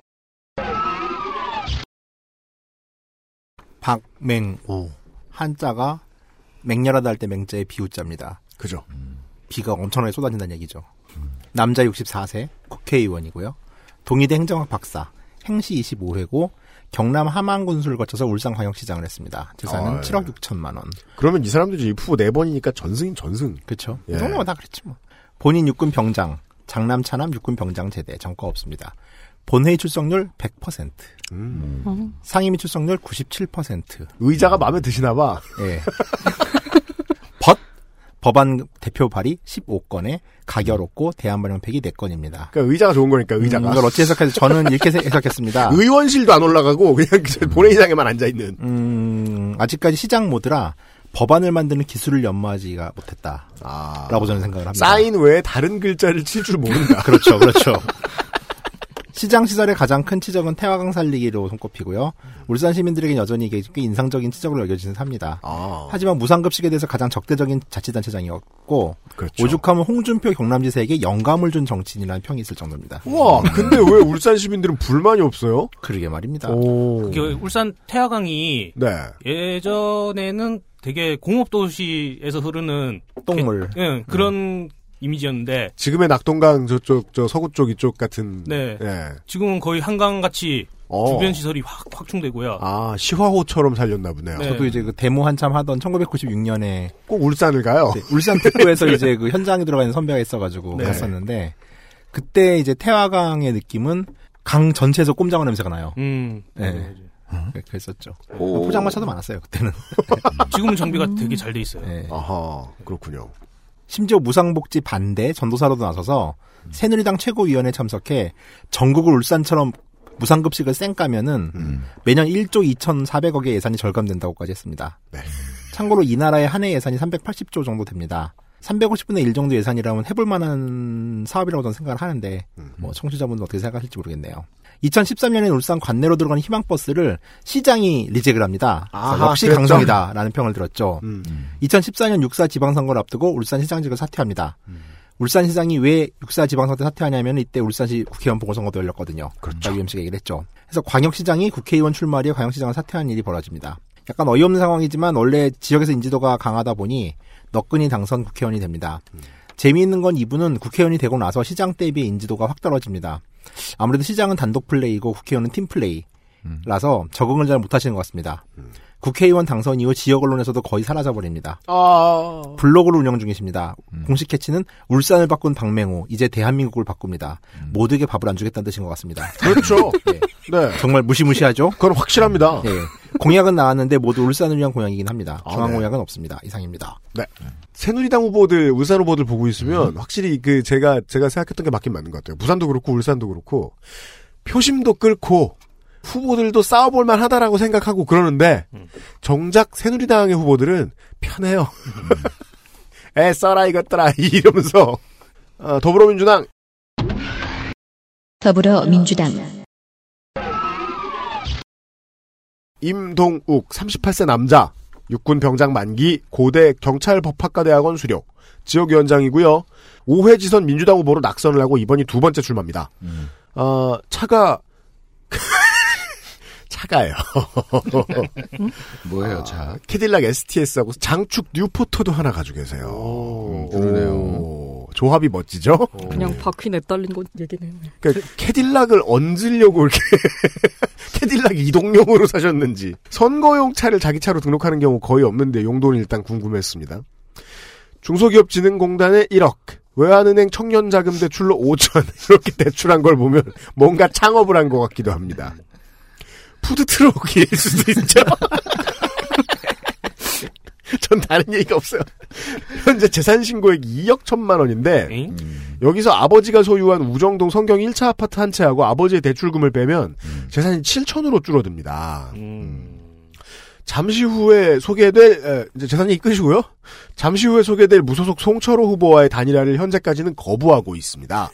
박맹우. 한자가 맹렬하다 할 때 맹자의 비우자입니다. 그죠. 비가 엄청나게 쏟아진다는 얘기죠. 남자 64세, 국회의원이고요. 동의대 행정학 박사, 행시 25회고 경남 함안군수를 거쳐서 울산광역시장을 했습니다. 재산은 아, 예. 7억 6천만 원. 그러면 이 사람들이 이 후보 4번이니까 전승인 전승. 그렇죠. 예. 이 동네가 다 그랬지 뭐. 본인 육군 병장, 장남 차남 육군 병장 제대 정거 없습니다. 본회의 출석률 100%. 음. 어. 상임위 출석률 97%. 의자가 마음에 드시나 봐. 예. 벗 법안 대표 발의 15건에 가결없고 대안 발령팩이 4건입니다. 그러니까 의자가 좋은 거니까 의자가. 이걸 어찌 해석해서 저는 이렇게 세- 해석했습니다. 의원실도 안 올라가고 그냥 그 본회의장에만 앉아 있는. 음, 아직까지 시장 모드라 법안을 만드는 기술을 연마하지가 못했다. 아. 라고 저는 생각을 합니다. 사인 외에 다른 글자를 칠 줄 모른다. 그렇죠, 그렇죠. 시장 시설의 가장 큰 치적은 태화강 살리기로 손꼽히고요. 울산 시민들에게 여전히 이게 꽤 인상적인 치적으로 여겨지는 삽니다. 아. 하지만 무상급식에 대해서 가장 적대적인 자치단체장이었고 그렇죠. 오죽하면 홍준표 경남지사에게 영감을 준 정치인이라는 평이 있을 정도입니다. 우와, 근데 왜 울산 시민들은 불만이 없어요? 그러게 말입니다. 오. 그게 울산 태화강이 네. 예전에는 되게 공업도시에서 흐르는 똥물. 예, 그런 이미지였는데 지금의 낙동강 저쪽, 저 서구 쪽 이쪽 같은. 네. 예. 지금은 거의 한강 같이 어. 주변 시설이 확 확충되고요. 아, 시화호처럼 살렸나 보네요. 네. 저도 이제 그 데모 한참 하던 1996년에 꼭 울산을 가요. 울산 북부에서 이제 그 현장에 들어가 있는 선배가 있어가지고 네. 갔었는데 그때 이제 태화강의 느낌은 강 전체에서 꼼장어 냄새가 나요. 음. 네. 그- 그랬었죠. 오. 포장마차도 많았어요 그때는. 지금은 정비가 되게 잘 돼 있어요. 네. 아하, 그렇군요. 심지어 무상복지 반대 전도사로도 나서서 새누리당 최고위원회 참석해 전국을 울산처럼 무상급식을 쌩 까면은 매년 1조 2,400억의 예산이 절감된다고까지 했습니다. 네. 참고로 이 나라의 한 해 예산이 380조 정도 됩니다. 350분의 1 정도 예산이라면 해볼 만한 사업이라고 저는 생각을 하는데 뭐 청취자분들 어떻게 생각하실지 모르겠네요. 2013년에 울산 관내로 들어가는 희망버스를 시장이 리젝을 합니다. 아하, 역시 그랬죠. 강성이다라는 평을 들었죠. 음. 2014년 육사 지방선거를 앞두고 울산 시장직을 사퇴합니다. 울산 시장이 왜 육사 지방선거 사퇴하냐면 이때 울산시 국회의원 보궐선거도 열렸거든요. 그렇죠. UMC가 얘기를 했죠. 그래서 광역시장이 국회의원 출마리에 광역시장을 사퇴하는 일이 벌어집니다. 약간 어이없는 상황이지만 원래 지역에서 인지도가 강하다 보니 너끈히 당선 국회의원이 됩니다. 재미있는 건 이분은 국회의원이 되고 나서 시장 대비의 인지도가 확 떨어집니다. 아무래도 시장은 단독 플레이고 국회의원은 팀 플레이라서 적응을 잘 못하시는 것 같습니다. 국회의원 당선 이후 지역 언론에서도 거의 사라져 버립니다. 아. 블로그를 운영 중이십니다. 공식 캐치는 울산을 바꾼 박맹호, 이제 대한민국을 바꿉니다. 모두에게 밥을 안 주겠다는 뜻인 것 같습니다. 그렇죠. 네. 네. 정말 무시무시하죠? 그건 확실합니다. 네. 공약은 나왔는데 모두 울산을 위한 공약이긴 합니다. 아, 중앙 네. 공약은 없습니다. 이상입니다. 네. 새누리당 후보들, 울산 후보들 보고 있으면 확실히 그 제가 제가 생각했던 게 맞긴 맞는 것 같아요. 부산도 그렇고 울산도 그렇고 표심도 끓고 후보들도 싸워볼 만하다라고 생각하고 그러는데 정작 새누리당의 후보들은 편해요. 애 써라 이것들아 이러면서. 어, 더불어민주당. 더불어민주당. 임동욱 38세 남자. 육군 병장 만기 고대 경찰 법학과대학원 수료. 지역위원장이고요. 5회 지선 민주당 후보로 낙선을 하고 이번이 두 번째 출마입니다. 어, 차가 차가요. 뭐예요, 차? 캐딜락 STS하고 장축 뉴포터도 하나 가지고 계세요. 그러네요. 오, 조합이 멋지죠? 그냥 바퀴 내달린 건 얘기네요. 그러니까 캐딜락을 얹으려고 이렇게 캐딜락 이동용으로 사셨는지 선거용 차를 자기 차로 등록하는 경우 거의 없는데 용도는 일단 궁금했습니다. 중소기업진흥공단의 1억, 외환은행 청년자금 대출로 5천 이렇게 대출한 걸 보면 뭔가 창업을 한 것 같기도 합니다. 푸드트럭일 수도 있죠. 전 다른 얘기가 없어요. 현재 재산 신고액이 2억 천만 원인데 응? 여기서 아버지가 소유한 우정동 성경 1차 아파트 한 채하고 아버지의 대출금을 빼면 재산이 7천으로 줄어듭니다. 음. 잠시 후에 소개될 에, 이제 재산 얘기 끝이고요. 잠시 후에 소개될 무소속 송철호 후보와의 단일화를 현재까지는 거부하고 있습니다.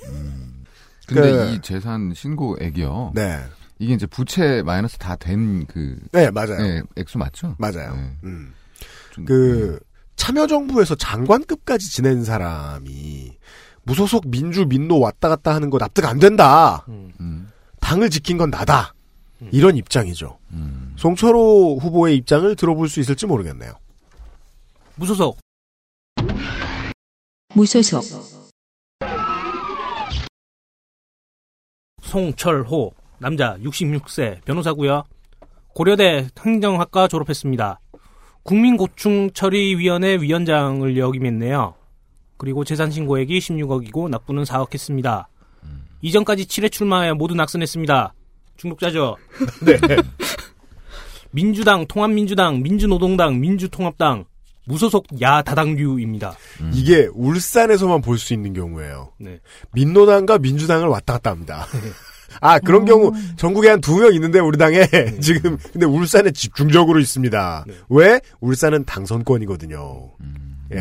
근데 그- 이 재산 신고액이요. 네, 이게 이제 부채 마이너스 다 된 그 네 맞아요, 네, 액수 맞죠? 맞아요. 네. 음. 좀- 그 참여정부에서 장관급까지 지낸 사람이 무소속 민주 민노 왔다 갔다 하는 거 납득 안 된다. 음, 당을 지킨 건 나다. 이런 입장이죠. 음. 송철호 후보의 입장을 들어볼 수 있을지 모르겠네요. 무소속 무소속 송철호 남자 66세 변호사고요. 고려대 행정학과 졸업했습니다. 국민고충처리위원회 위원장을 역임했네요. 그리고 재산 신고액이 16억이고 납부는 4억 했습니다. 이전까지 7회 출마해 모두 낙선했습니다. 중독자죠. 네. 민주당, 통합민주당, 민주노동당, 민주통합당, 무소속 야다당류입니다. 이게 울산에서만 볼 수 있는 경우예요. 네. 민노당과 민주당을 왔다 갔다 합니다. 아 그런 경우 전국에 한 두 명 있는데 우리 당에 지금 근데 울산에 집중적으로 있습니다. 왜 울산은 당선권이거든요. 예.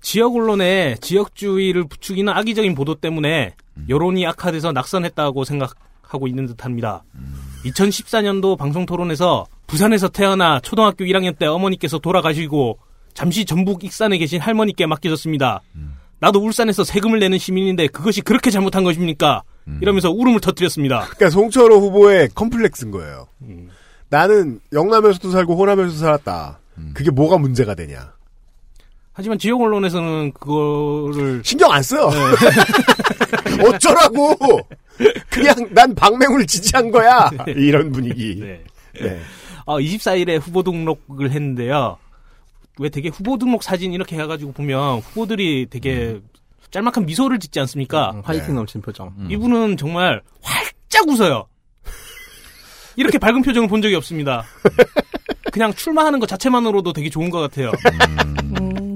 지역 언론에 지역주의를 부추기는 악의적인 보도 때문에 여론이 악화돼서 낙선했다고 생각하고 있는 듯합니다. 2014년도 방송 토론에서 부산에서 태어나 초등학교 1학년 때 어머니께서 돌아가시고 잠시 전북 익산에 계신 할머니께 맡겨졌습니다. 나도 울산에서 세금을 내는 시민인데 그것이 그렇게 잘못한 것입니까? 이러면서 울음을 터뜨렸습니다. 그러니까 송철호 후보의 컴플렉스인 거예요. 나는 영남에서도 살고 호남에서도 살았다. 그게 뭐가 문제가 되냐? 하지만 지역 언론에서는 그거를 신경 안 써요. 어쩌라고? 그냥 난 박맹훈을 지지한 거야. 이런 분위기. 네. 네. 어, 24일에 후보 등록을 했는데요. 왜 되게 후보 등록 사진 이렇게 해가지고 보면 후보들이 되게 짤막한 미소를 짓지 않습니까? 음, 화이팅 넘친 표정. 이분은 정말 활짝 웃어요. 이렇게 밝은 표정을 본 적이 없습니다. 그냥 출마하는 것 자체만으로도 되게 좋은 것 같아요.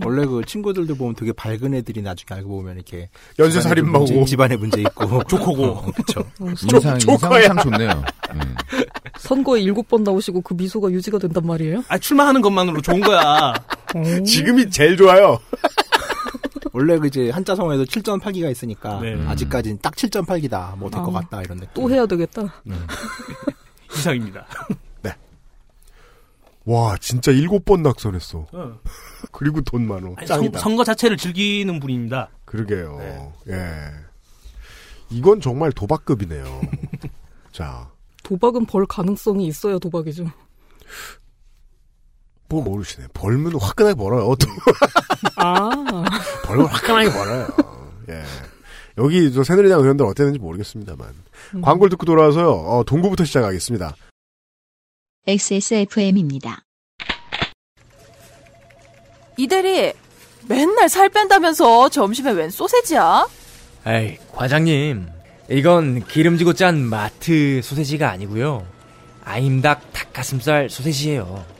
원래 그 친구들도 보면 되게 밝은 애들이 나중에 알고 보면 이렇게 연쇄살인마고. 집안에 문제, 집안에 문제 있고 좋고고. 그렇죠. 인상, 인상은 참 좋네요. 예. 선거에 일곱 번 나오시고 그 미소가 유지가 된단 말이에요? 아, 출마하는 것만으로 좋은 거야. 지금이 제일 좋아요. 원래 그 이제 한자성어에도 7.8기가 있으니까 네. 아직까지는 딱 7.8기다 뭐 될것 아. 같다 이런 느낌. 또 해야 되겠다. 이상입니다. 와, 진짜 일곱 번 낙선했어. 어. 그리고 돈 많어. 아니, 선, 짱이다. 선 거 자체를 즐기는 분입니다. 그러게요. 네. 예. 이건 정말 도박급이네요. 자, 도박은 벌 가능성이 있어야 도박이죠. 뭐 모르시네. 벌면 화끈하게 벌어요. 또 아, 벌면 화끈하게 벌어요. 예. 여기 저 새누리당 의원들 어땠는지 모르겠습니다만. 광고를 듣고 돌아와서요. 어, 동구부터 시작하겠습니다. XSFM입니다. 이대리 맨날 살 뺀다면서 점심에 웬 소세지야? 에이, 과장님. 이건 기름지고 짠 마트 소세지가 아니고요. 아임닭 닭가슴살 소세지예요.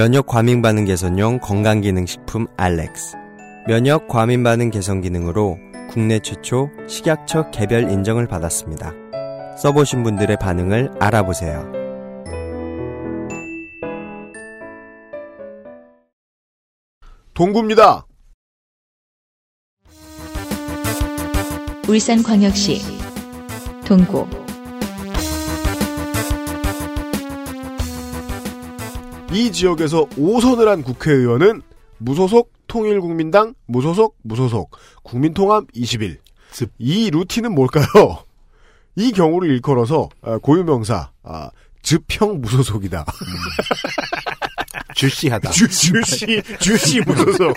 면역 과민 반응 개선용 건강기능식품 알렉스 면역 과민 반응 개선 기능으로 국내 최초 식약처 개별 인정을 받았습니다. 써보신 분들의 반응을 알아보세요. 동구입니다. 울산광역시 동구 이 지역에서 5선을 한 국회의원은 무소속 통일국민당, 무소속, 무소속, 국민통합 21. 이 루틴은 뭘까요? 이 경우를 일컬어서 아, 고유명사 아, 즙형 무소속이다. 주시하다. 주, 주시 주시 무소속.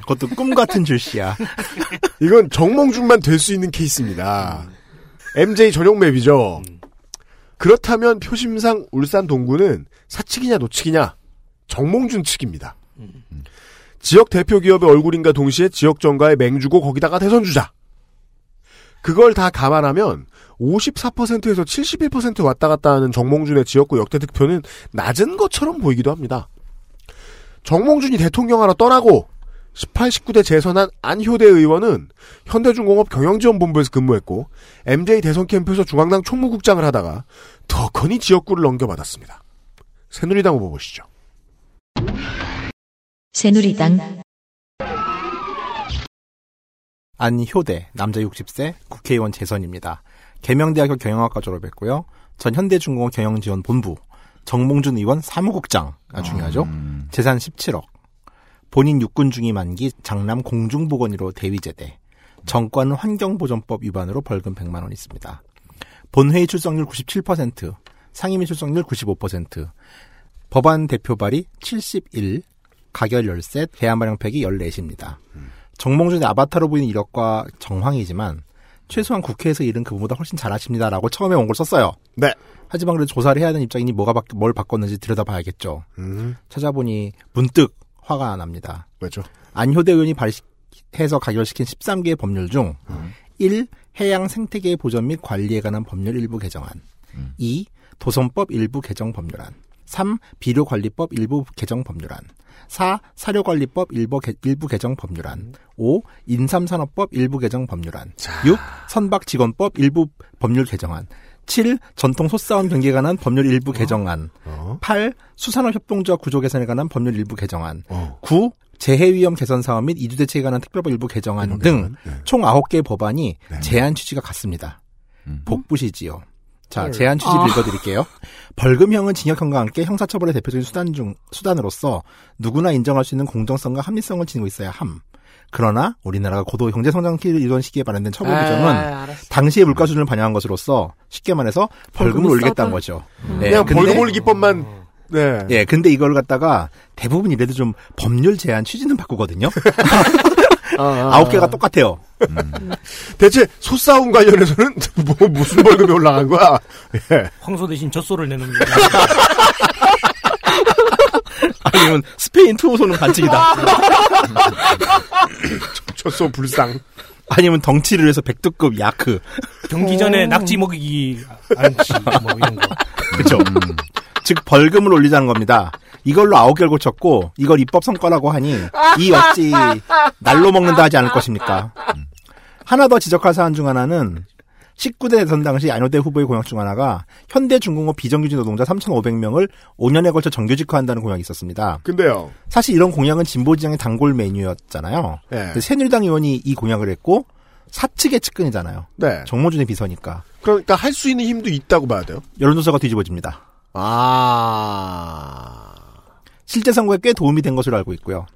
그것도 꿈 같은 줄씨야. 이건 정몽준만 될 수 있는 케이스입니다. MJ 전용 맵이죠. 그렇다면 표심상 울산 동구는 사측이냐 노측이냐 정몽준 측입니다. 지역 대표 기업의 얼굴인가 동시에 지역 정가에 맹주고 거기다가 대선 주자. 그걸 다 감안하면 54%에서 71% 왔다 갔다 하는 정몽준의 지역구 역대 득표는 낮은 것처럼 보이기도 합니다. 정몽준이 대통령 하러 떠나고 18, 19대 재선한 안효대 의원은 현대중공업 경영지원본부에서 근무했고 MJ 대선 캠프에서 중앙당 총무국장을 하다가 더 커니 지역구를 넘겨받았습니다. 새누리당 후보 보시죠. 새누리당 안효대 남자 60세 국회의원 재선입니다. 계명대학교 경영학과 졸업했고요. 전 현대중공업 경영지원본부 정몽준 의원 사무국장 아 중요하죠. 재산 17억. 본인 육군 중위 만기 장남 공중보건의로 대위제대. 정권 환경보전법 위반으로 벌금 100만 원 있습니다. 본회의 출석률 97%, 상임위 출석률 95%, 법안 대표 발의 71, 가결 13, 대안 발령팩이 14입니다. 정몽준의 아바타로 보이는 이력과 정황이지만 최소한 국회에서 일은 그보다 훨씬 잘하십니다라고 처음에 원고를 썼어요. 네. 하지만 그래도 조사를 해야 하는 입장이니 뭐가 바, 뭘 바꿨는지 들여다봐야겠죠. 음, 찾아보니 문득 화가 납니다. 왜죠? 안효대 의원이 발의해서 가결시킨 13개의 법률 중 1. 해양 생태계 보전 및 관리에 관한 법률 일부 개정안 2. 도선법 일부 개정 법률안 3. 비료관리법 일부 개정 법률안 4. 사료관리법 일부, 개, 일부 개정 법률안 5. 인삼산업법 일부 개정 법률안 6. 선박직원법 일부 법률 개정안 7. 전통 소싸움 경기에 관한 법률 일부 개정안 8. 수산업 협동조합 구조 개선에 관한 법률 일부 개정안 9. 재해 위험 개선 사업 및 이주 대책에 관한 특별법 일부 개정안 등 총 9개의 법안이 제한 취지가 같습니다. 복부시지요. 자, 헐. 제한 취지를 아. 읽어드릴게요. 벌금형은 징역형과 함께 형사처벌의 대표적인 수단 중, 수단으로서 누구나 인정할 수 있는 공정성과 합리성을 지니고 있어야 함. 그러나 우리나라가 고도 경제 성장기를 이루던 시기에 발행된 처벌 아, 규정은 알았어. 당시의 물가 수준을 반영한 것으로서 쉽게 말해서 벌금을 벌금을 올리겠다는? 거죠. 음. 그냥 벌금 올리기법만 네. 예, 근데 이걸 갖다가 대부분 이래도 좀 법률 제한 취지는 바꾸거든요. 아홉 개가 똑같아요. 대체 소싸움 관련해서는 뭐 무슨 벌금이 올라간 거야? 예. 황소 대신 젖소를 내는 아니면 스페인 투호소는 반칙이다. 젖소 불상. 아니면 덩치를 해서 백두급 야크. 경기 전에 낙지 먹이기 안치 뭐 이런 거. 그렇죠. 즉 벌금을 올리자는 겁니다. 이걸로 아홉 개를 고쳤고 이걸 입법 성과라고 하니 이 어찌 날로 먹는다 하지 않을 것입니까? 하나 더 지적할 사안 중 하나는 19대 대선 당시 안효대 후보의 공약 중 하나가 현대중공업 비정규직 노동자 3,500명을 5년에 걸쳐 정규직화한다는 공약이 있었습니다. 근데요. 사실 이런 공약은 진보지향의 단골 메뉴였잖아요. 네. 새누리당 의원이 이 공약을 했고 사측의 측근이잖아요. 네. 정모준의 비서니까. 그러니까 할 수 있는 힘도 있다고 봐야 돼요. 여론조사가 뒤집어집니다. 아. 실제 선거에 꽤 도움이 된 것으로 알고 있고요.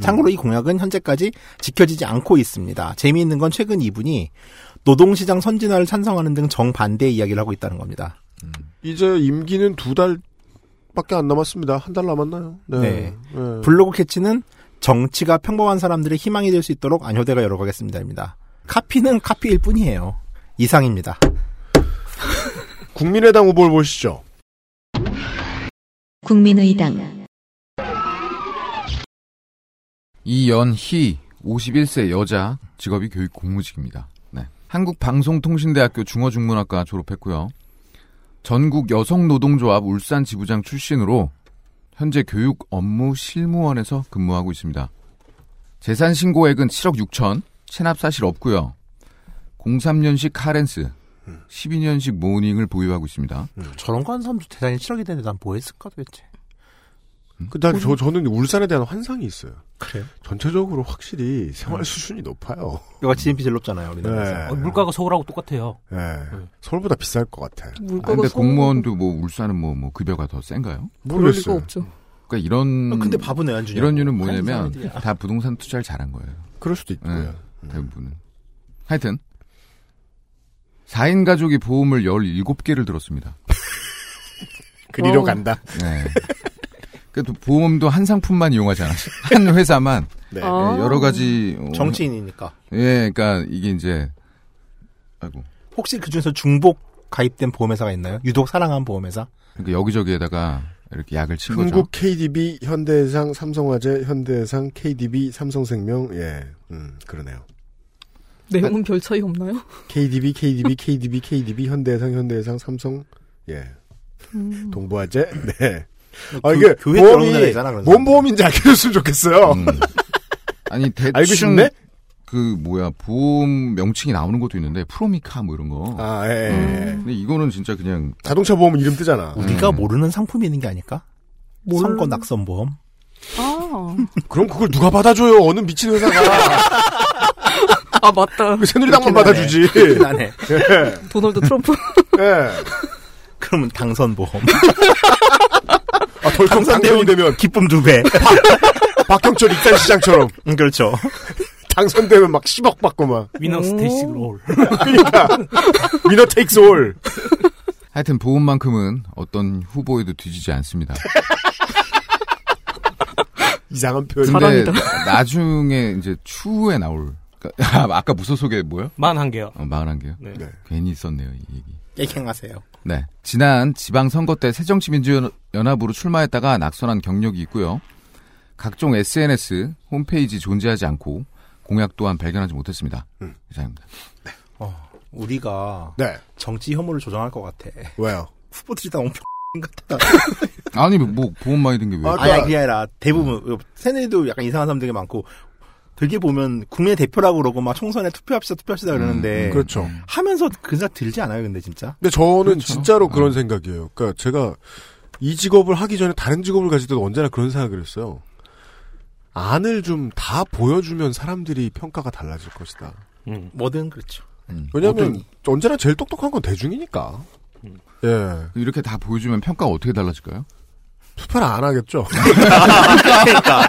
참고로 이 공약은 현재까지 지켜지지 않고 있습니다. 재미있는 건 최근 이분이 노동시장 선진화를 찬성하는 등 정반대의 이야기를 하고 있다는 겁니다. 이제 임기는 두 달밖에 안 남았습니다. 한 달 남았나요? 네. 네. 네. 블로그 캐치는 정치가 평범한 사람들의 희망이 될 수 있도록 안효대가 열어가겠습니다입니다. 카피는 카피일 뿐이에요. 이상입니다. 국민의당 후보를 보시죠. 국민의당 이연희 51세 여자 직업이 교육 공무직입니다. 네. 한국방송통신대학교 중어중문학과 졸업했고요. 전국 여성노동조합 울산 지부장 출신으로 현재 교육 업무 실무원에서 근무하고 있습니다. 재산 신고액은 7억 6천, 체납 사실 없고요. 03년식 카렌스, 12년식 모닝을 보유하고 있습니다. 저런 거 하는 사람도 대단히 7억이 되는데 난 뭐 했을까 도대체. 그, 난 저, 저는 울산에 대한 환상이 있어요. 그래요? 전체적으로 확실히 생활 수준이 높아요. 여가 GNP 제일 높잖아요, 우리나라에서. 네. 어, 물가가 서울하고 똑같아요. 네. 서울보다 비쌀 것 같아. 아, 근데 공무원도 뭐 울산은 뭐, 뭐 급여가 더 센가요? 모르겠어요. 없죠. 그러니까 이런 어, 근데 밥은 왜안 주냐고. 이런 이유는 뭐냐면. 다 부동산 투자를 잘한 거예요. 그럴 수도 있고요. 네, 대부분은. 하여튼 4인 가족이 보험을 17개를 들었습니다. 그리로 어. 간다. 네. 그래도 보험도 한 상품만 이용하지 않았어요. 한 회사만 네. 예, 여러 가지 어, 정치인이니까. 예, 그러니까 이게 이제 아이고 혹시 그 중에서 중복 가입된 보험회사가 있나요? 유독 사랑한 보험회사? 그러니까 여기저기에다가 이렇게 약을 친 거죠. 한국 KDB, 현대해상, 삼성화재, 현대해상, KDB, 삼성생명, 예, 음, 그러네요. 내용은 별 차이 없나요? KDB, KDB, KDB, KDB, 현대해상, 현대해상, 삼성, 예, 음. 동부화재, 네. 아, 교- 이게 교회 보험이 뭔. 보험인지 알려줬으면 좋겠어요. 음. 아니 대충 알고 싶네? 그 뭐야 보험 명칭이 나오는 것도 있는데 프로미카 뭐 이런 거. 아, 예, 예. 음. 근데 이거는 진짜 그냥 자동차 보험 이름 뜨잖아. 우리가 음. 모르는 상품이 있는 게 아닐까? 뭘- 선거 낙선 보험? 아, 그럼 그걸 누가 받아줘요? 어느 미친 회사가. 아 맞다. 그 새누리당만 받아주지. 하네. 예. 도널드 트럼프. 예. 그러면 당선 보험. 아, 덜컹 당선이 되면 기쁨 두 배. 박형철 익산시장처럼 음, 그렇죠. 당선되면 막 10억 받고 막. 위너 스테이시 롤. 그러니까 위너 테이크스 올. 하여튼 보험만큼은 어떤 후보에도 뒤지지 않습니다. 이상한 표현. 근데. 나- 나중에 이제 추후에 나올 아, 아까 무소 소개 뭐요? 41개요. 어, 말한 게요. 네. 괜히 썼네요 이 얘기. 깨갱하세요. 네. 지난 지방선거 때 새정치민주연합으로 출마했다가 낙선한 경력이 있고요. 각종 SNS, 홈페이지 존재하지 않고 공약 또한 발견하지 못했습니다. 음. 이상입니다. 어, 우리가 네. 정치 혐오를 조장할 것 같아. 왜요? 후보들이 다 엄청 같다. 아니 뭐 보험 많이 든 게 왜? 아, 아니, 그게 아니라 대부분, 새내도 약간 이상한 사람들이 많고, 되게 보면 국민의 대표라고 그러고 막 총선에 투표합시다, 투표합시다 그러는데, 그렇죠. 하면서 그 생각 들지 않아요, 근데 진짜? 근데 저는 그렇죠. 진짜로 그런 어. 생각이에요. 그러니까 제가 이 직업을 하기 전에 다른 직업을 가질 때도 언제나 그런 생각을 했어요. 안을 좀 다 보여주면 사람들이 평가가 달라질 것이다. 음. 뭐든 그렇죠. 음. 왜냐하면 뭐든. 언제나 제일 똑똑한 건 대중이니까. 예. 이렇게 다 보여주면 평가가 어떻게 달라질까요? 투표를 안 하겠죠. 그러니까.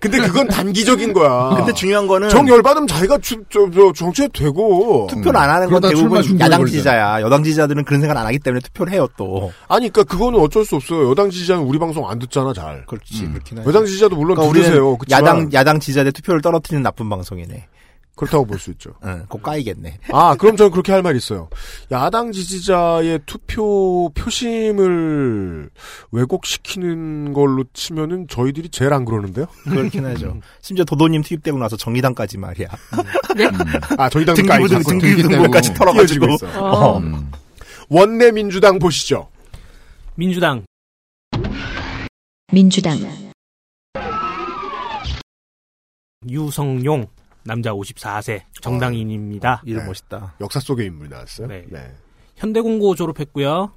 근데 그건 단기적인 거야. 근데 중요한 거는, 정 열받으면 자기가 주, 저, 저, 정치에 되고. 투표를 안 하는 건 대부분 야당. 지지자야. 여당 지지자들은 그런 생각 안 하기 때문에 투표를 해요, 또. 아니, 그니까 그거는 어쩔 수 없어요. 여당 지지자는 우리 방송 안 듣잖아, 잘. 그렇지, 음. 그렇긴 하죠. 여당 지지자도 물론 그러니까 들으세요. 야당, 야당 지지자들 투표를 떨어뜨리는 나쁜 방송이네. 그렇다고 볼 수 있죠. 응, 곧 까이겠네. 아, 그럼 저는 그렇게 할 말이 있어요. 야당 지지자의 투표 표심을 왜곡시키는 걸로 치면은 저희들이 제일 안 그러는데요? 그렇긴 하죠. 심지어 도도님 투입되고 나서 정의당까지 말이야. 아, 저희 당도 등기부 등, 까이고 등기부 등본까지 띄어지고 털어가지고. 있어요. 어. 음. 원내 민주당 보시죠. 민주당 민주당 유성용 남자 54세 정당인입니다. 이름 네. 멋있다. 역사 속의 인물이 나왔어요. 네. 네. 현대공고 졸업했고요.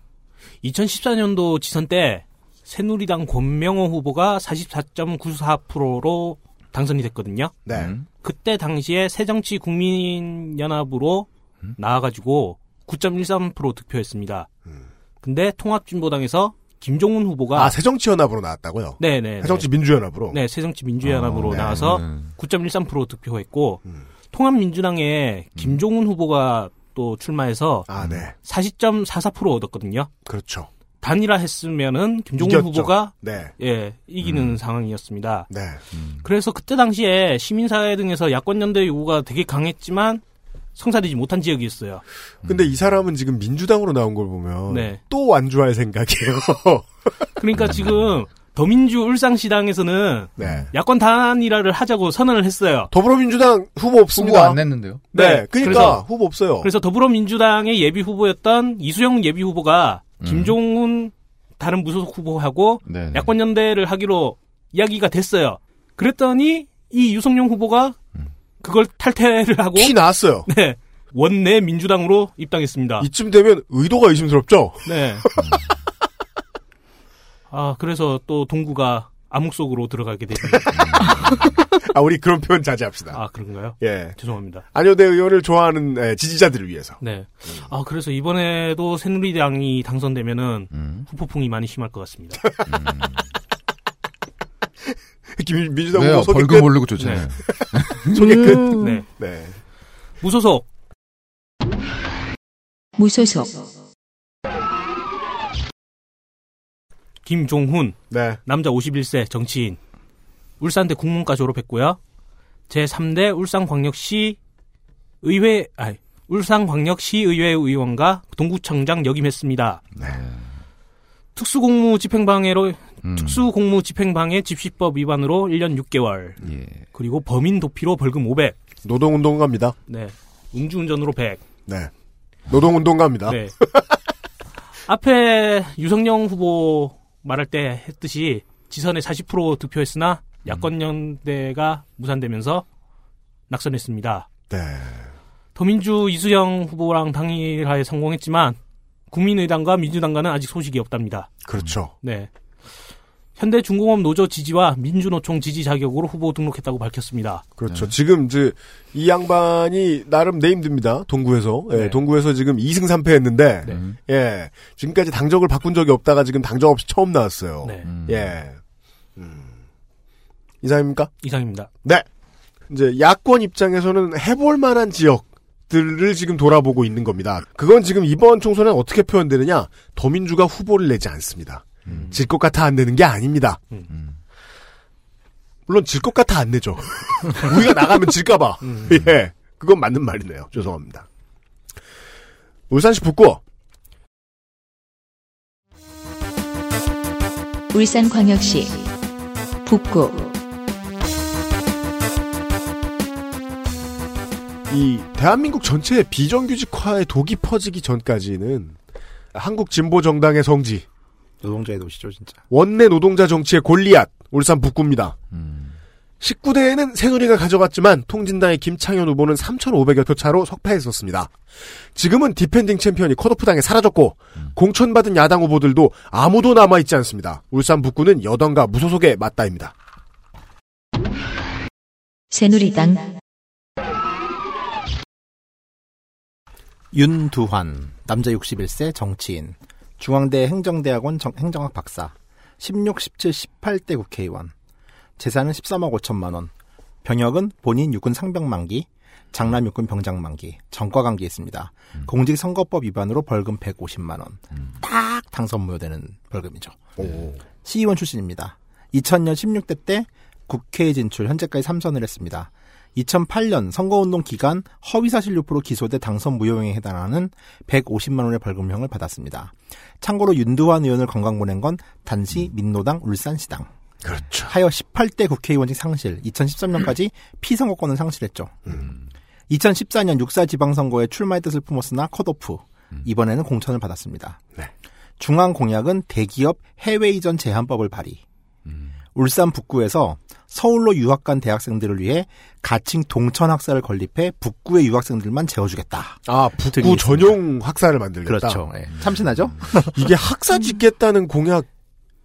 2014년도 지선 때 새누리당 권명호 후보가 44.94%로 당선이 됐거든요. 네. 음. 그때 당시에 새정치 국민연합으로 나와가지고 9.13% 득표했습니다. 근데 통합진보당에서 김종훈 후보가 아, 새정치연합으로 나왔다고요? 네네 새정치 민주연합으로? 네 새정치 민주연합으로 어, 네. 나와서 음. 9.13% 득표했고 음. 통합민주당에 김종훈 후보가 또 출마해서 아, 네. 40.44% 얻었거든요. 그렇죠. 단일화 했으면은 김종훈 이겼죠. 후보가 네. 예 이기는 상황이었습니다. 네. 음. 그래서 그때 당시에 시민사회 등에서 야권 연대 요구가 되게 강했지만 성사되지 못한 지역이었어요. 근데 이 사람은 지금 민주당으로 나온 걸 보면 네. 또 완주할 생각이에요. 그러니까 지금 더민주 울산시당에서는 네. 야권 단일화를 하자고 선언을 했어요. 더불어민주당 후보 없습니다. 후보 안 냈는데요. 네, 그러니까 그래서- 후보 없어요. 그래서 더불어민주당의 예비 후보였던 이수영 예비 후보가 음. 김종훈 다른 무소속 후보하고 네. 야권 연대를 하기로 이야기가 됐어요. 그랬더니 이 유성룡 후보가 그걸 탈퇴를 하고 티 나왔어요. 네. 원내 민주당으로 입당했습니다. 이쯤 되면 의도가 의심스럽죠. 네. 아, 그래서 또 동구가 암흑 속으로 들어가게 됐습니다. 아, 우리 그런 표현 자제합시다. 아, 그런가요? 예. 죄송합니다. 안효대 의원을 좋아하는 에, 지지자들을 위해서. 네. 아, 그래서 이번에도 새누리당이 당선되면은 음. 후폭풍이 많이 심할 것 같습니다. 김- 민주당 왜요? 후보 소개 벌금 끝. 오르고 좋잖아요. 소개 끝. 음. 네. 네. 무소속. 무소속, 김종훈. 네. 남자 51세 정치인. 울산대 국문과 졸업했고요. 제3대 울산광역시 의회, 아니, 울산광역시 의회 의원과 동구청장 역임했습니다. 특수공무 집행방해로 음. 특수공무 집행방해 집시법 위반으로 1년 6개월. 예. 그리고 범인 도피로 벌금 500. 노동운동가입니다. 네. 음주운전으로 100. 네. 노동운동가입니다. 네. 앞에 유성영 후보 말할 때 했듯이 지선에 40% 득표했으나 야권 연대가 무산되면서 낙선했습니다. 네. 더민주 이수영 후보랑 당일화에 성공했지만 국민의당과 민주당과는 아직 소식이 없답니다. 그렇죠. 네. 현대중공업 노조 지지와 민주노총 지지 자격으로 후보 등록했다고 밝혔습니다. 그렇죠. 지금 이제 이 양반이 나름 네임드입니다. 동구에서. 예, 네. 동구에서 지금 2승 3패 했는데 네. 예. 지금까지 당적을 바꾼 적이 없다가 지금 당적 없이 처음 나왔어요. 네. 예. 음. 이상입니까? 이상입니다. 네. 이제 야권 입장에서는 해볼 만한 지역 들을 지금 돌아보고 있는 겁니다. 그건 지금 이번 총선에 어떻게 표현되느냐? 더민주가 후보를 내지 않습니다. 질것 같아 안 내는 게 아닙니다. 물론 질 것 같아 안 내죠. 우리가 나가면 질까봐. 예. 그건 맞는 말이네요. 죄송합니다. 울산시 북구. 울산광역시 북구, 이 대한민국 전체의 비정규직화의 독이 퍼지기 전까지는 한국 진보 정당의 성지 노동자의 도시죠, 진짜. 원내 노동자 정치의 골리앗 울산 북구입니다. 19대에는 새누리가 가져갔지만 통진당의 김창현 후보는 3,500여 표 차로 석패했었습니다. 지금은 defending champion이 컷오프당해 사라졌고 공천받은 야당 후보들도 아무도 남아있지 않습니다. 울산 북구는 여당과 무소속의 맞다입니다. 새누리당, 윤두환, 남자 61세 정치인, 중앙대 행정대학원 정- 행정학 박사, 16, 17, 18대 국회의원, 재산은 13억 5천만 원, 병역은 본인 육군 상병 만기, 장남 육군 병장 만기, 전과 관계 있습니다. 공직선거법 위반으로 벌금 150만 원. 딱 당선 무효되는 벌금이죠. 시의원 출신입니다. 2000년 16대 때 국회에 진출, 현재까지 3선을 했습니다. 2008년 선거운동 기간 허위사실 유포로 기소돼 당선 무효형에 해당하는 150만 원의 벌금형을 받았습니다. 참고로 윤두환 의원을 관광 보낸 건 단시 민노당 울산시당. 그렇죠. 하여 18대 국회의원직 상실, 2013년까지 피선거권을 상실했죠. 2014년 6사 지방선거에 출마의 뜻을 품었으나 컷오프. 이번에는 공천을 받았습니다. 중앙 공약은 대기업 해외 이전 제한법을 발의. 울산 북구에서 서울로 유학 간 대학생들을 위해 가칭 동천 학사를 건립해 북구의 유학생들만 재워주겠다. 아, 북구. 전용 학사를 만들겠다. 그렇죠. 예. 참신하죠? 이게 학사 짓겠다는 공약.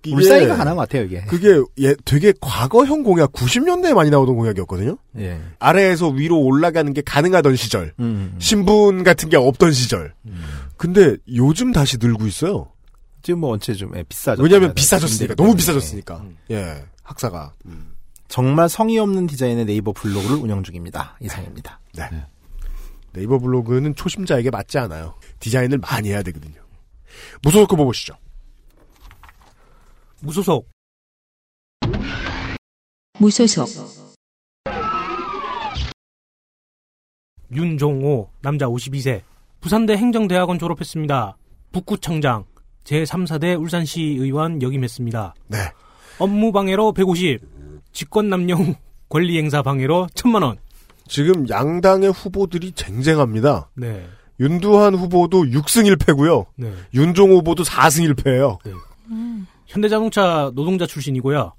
울산이가 가능한 것 같아요, 이게. 그게 예, 되게 과거형 공약, 90년대에 많이 나오던 공약이었거든요. 예. 아래에서 위로 올라가는 게 가능하던 시절, 음. 신분 같은 게 없던 시절. 근데 요즘 다시 늘고 있어요. 지금 뭐 원체 좀 예, 비싸죠. 왜냐하면 네, 비싸졌으니까, 임대료 너무. 비싸졌으니까. 예, 학사가. 음. 정말 성의 없는 디자인의 네이버 블로그를 운영 중입니다. 이상입니다. 네. 네이버 블로그는 초심자에게 맞지 않아요. 디자인을 많이 해야 되거든요. 무소속 후보 보시죠. 무소속. 무소속, 윤종호, 남자 52세. 부산대 행정대학원 졸업했습니다. 북구청장, 제3사대 울산시 의원 역임했습니다. 네. 업무 방해로 150, 직권남용 권리행사 방해로 1000만원. 지금 양당의 후보들이 쟁쟁합니다. 네. 윤두한 후보도 6승 1패고요. 네. 윤종 후보도 4승 1패예요. 현대자동차 노동자 출신이고요.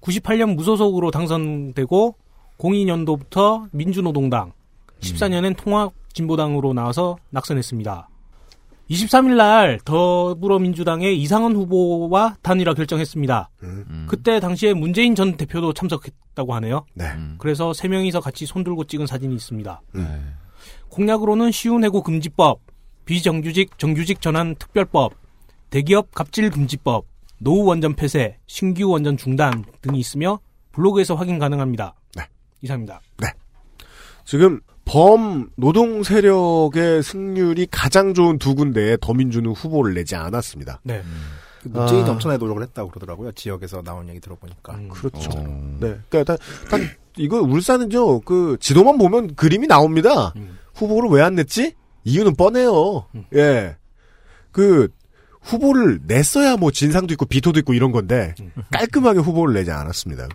98년 무소속으로 당선되고 02년도부터 민주노동당, 14년엔 통합진보당으로 나와서 낙선했습니다. 23일 날 더불어민주당의 이상원 후보와 단일화 결정했습니다. 그때 당시에 문재인 전 대표도 참석했다고 하네요. 네. 그래서 세 명이서 같이 손들고 찍은 사진이 있습니다. 공약으로는 쉬운 해고 금지법, 비정규직 정규직 전환 특별법, 대기업 갑질 금지법, 노후 원전 폐쇄, 신규 원전 중단 등이 있으며 블로그에서 확인 가능합니다. 네. 이상입니다. 지금 범 노동 세력의 승률이 가장 좋은 두 군데에 더민주는 후보를 내지 않았습니다. 네. 문재인이 아. 엄청나게 노력을 했다고 그러더라고요. 지역에서 나온 얘기 들어보니까. 그렇죠. 네. 그러니까 단, 단 이거 울산은요. 그 지도만 보면 그림이 나옵니다. 후보를 왜 안 냈지? 이유는 뻔해요. 예. 그 후보를 냈어야 뭐 진상도 있고 비토도 있고 이런 건데 깔끔하게 후보를 내지 않았습니다.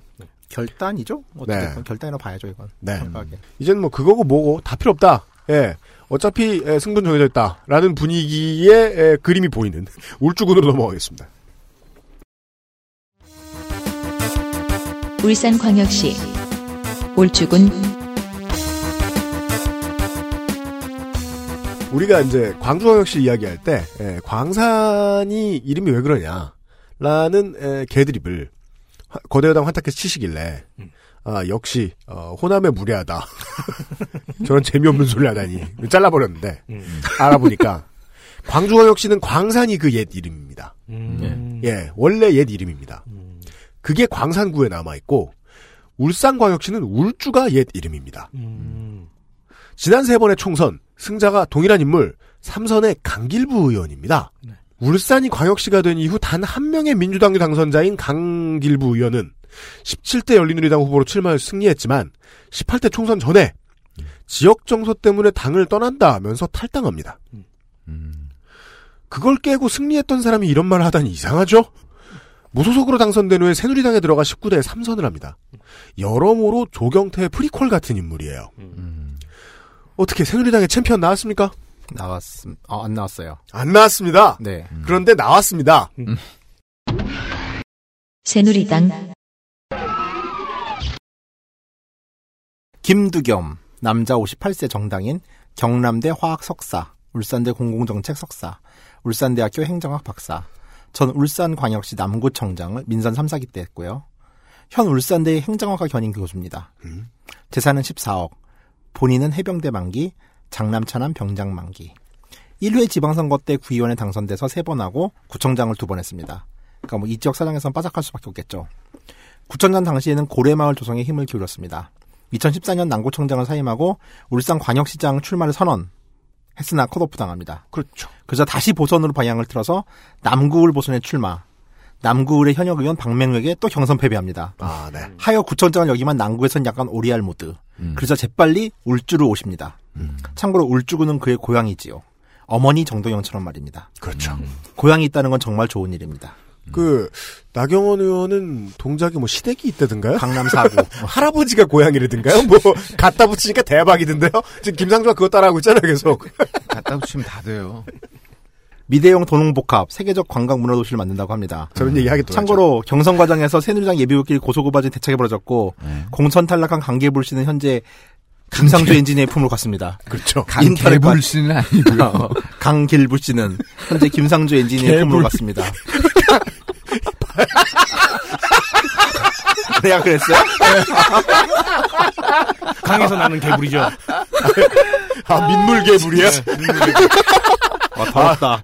결단이죠? 어쨌든 결단이라 봐야죠, 이건. 네. 정확하게. 이제는 뭐 그거고 뭐고 다 필요 없다. 예. 어차피 예, 승부는 정해져 있다라는 분위기의 예, 그림이 보이는 울주군으로 넘어가겠습니다. 울산광역시 울주군 우리가 이제 광주광역시 이야기할 때 예, 광산이 이름이 왜 그러냐라는 예, 개드립을 화- 거대 여당 환탁해서 치시길래 아 역시 어, 호남에 무례하다. 저런 재미없는 소리 하다니. 잘라버렸는데. 알아보니까. 광주광역시는 광산이 그 옛 이름입니다. 예 원래 옛 이름입니다. 그게 광산구에 남아 있고 울산광역시는 울주가 옛 이름입니다. 지난 세 번의 총선 승자가 동일한 인물 삼선의 강길부 의원입니다. 울산이 광역시가 된 이후 단 한 명의 민주당 당선자인 강길부 의원은 17대 열린우리당 후보로 출마해서 승리했지만 18대 총선 전에 지역 정서 때문에 당을 떠난다 하면서 탈당합니다. 그걸 깨고 승리했던 사람이 이런 말을 하다니 이상하죠? 무소속으로 당선된 후에 새누리당에 들어가 19대에 3선을 합니다. 여러모로 조경태의 프리퀄 같은 인물이에요. 어떻게 새누리당의 챔피언 나왔습니까? 나왔음, 어, 안 나왔어요. 안 나왔습니다. 네. 그런데 나왔습니다. 새누리당 김두겸, 남자 58세 정당인 경남대 화학 석사, 울산대 공공정책 석사, 울산대학교 행정학 박사, 전 울산광역시 남구청장을 민선 3, 4기 때 했고요. 현 울산대 행정학과 견인 교수입니다. 재산은 14억, 본인은 해병대 만기, 장남 차남 병장 만기. 1회 지방선거 때 구의원에 당선돼서 3번 하고 구청장을 2번 했습니다. 그러니까 뭐 이 지역 사장에선 빠삭할 수밖에 없겠죠. 구청장 당시에는 고래마을 조성에 힘을 기울였습니다. 2014년 남구청장을 사임하고 울산 광역시장 출마를 선언. 했으나 컷오프 당합니다. 그렇죠. 그래서 다시 보선으로 방향을 틀어서 남구을 보선에 출마. 남구을의 현역 의원 박맹우에게 또 경선 패배합니다. 아, 네. 하여 구청장을 여기만 남구에선 약간 오리알 모드. 그래서 재빨리 울주로 오십니다. 참고로 울주군은 그의 고향이지요. 어머니 정동영처럼 말입니다. 그렇죠. 고향이 있다는 건 정말 좋은 일입니다. 그 나경원 의원은 동작에 뭐 시댁이 있다든가요? 강남 사구 할아버지가 고향이라든가요? 뭐 갖다 붙이니까 대박이던데요? 지금 김상조가 그거 따라하고 있잖아요, 계속. 갖다 붙이면 다 돼요. 미대용 도농복합 세계적 관광 문화 도시를 만든다고 합니다. 저런 얘기 하기 또 참고로 경선 과정에서 새누리당 예비후끼리 고소고발진 대책이 벌어졌고 공천 탈락한 강계불 씨는 현재 김상조 엔지니어의 품으로 갔습니다. 그렇죠. 강계불 씨는 아니고요. 어, 강길부 씨는 현재 김상조 엔지니어의. 품으로 갔습니다. 내가 그랬어요? 강에서 나는 개불이죠. 아, 민물 개불이야? 아, 더럽다.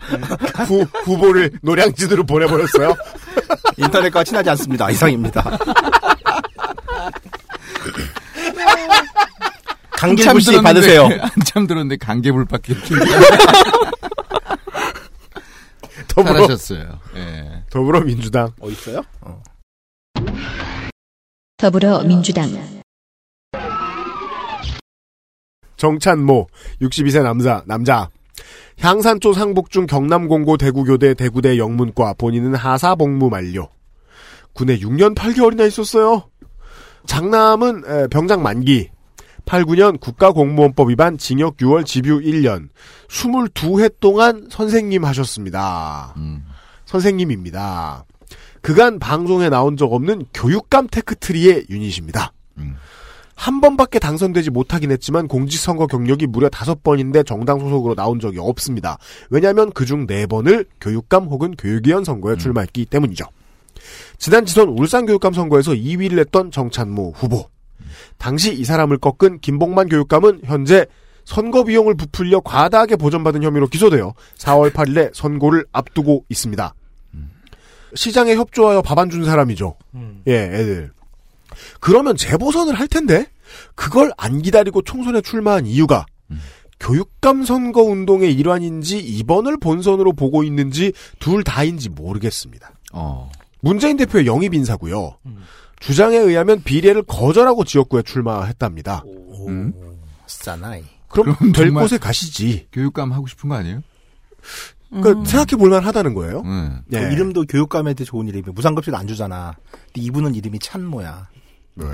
후, 후보를 노량진으로 보내버렸어요? 인터넷과 친하지 않습니다. 이상입니다. 강길부 씨 받으세요. 한참 들었는데 강계불밖에 더불어, 잘하셨어요. 예. 더불어민주당. 어, 있어요? 어. 더불어민주당. 정찬모 62세 남자 남자. 향산초 상북중 경남공고 대구교대 대구대 영문과 본인은 하사복무 만료. 군에 6년 8개월이나 있었어요. 장남은 에, 병장 만기. 89년 국가공무원법 위반 징역 6월 집유 1년. 22해 동안 선생님 하셨습니다. 선생님입니다 그간 방송에 나온 적 없는 교육감 테크트리의 유닛입니다 한 번밖에 당선되지 못하긴 했지만 공직선거 경력이 무려 다섯 번인데 정당 소속으로 나온 적이 없습니다. 왜냐하면 그중 네 번을 교육감 혹은 교육위원 선거에 출마했기 때문이죠. 지난 지선 울산교육감 선거에서 2위를 했던 정찬모 후보. 당시 이 사람을 꺾은 김봉만 교육감은 현재 선거 비용을 부풀려 과다하게 보전받은 혐의로 기소되어 4월 8일에 선고를 앞두고 있습니다. 시장에 협조하여 밥 안 준 사람이죠. 예, 애들. 그러면 재보선을 할 텐데 그걸 안 기다리고 총선에 출마한 이유가 교육감 선거 운동의 일환인지 이번을 본선으로 보고 있는지 둘 다인지 모르겠습니다. 어. 문재인 대표의 영입 인사고요. 주장에 의하면 비례를 거절하고 지역구에 출마했답니다. 음? 싸나이. 그럼 그럼 될 곳에 가시지. 교육감 하고 싶은 거 아니에요? 그러니까 생각해 볼만 하다는 거예요. 음. 예. 그 이름도 교육감한테 좋은 이름이야. 무상급식 안 주잖아. 근데 이분은 이름이 찬모야.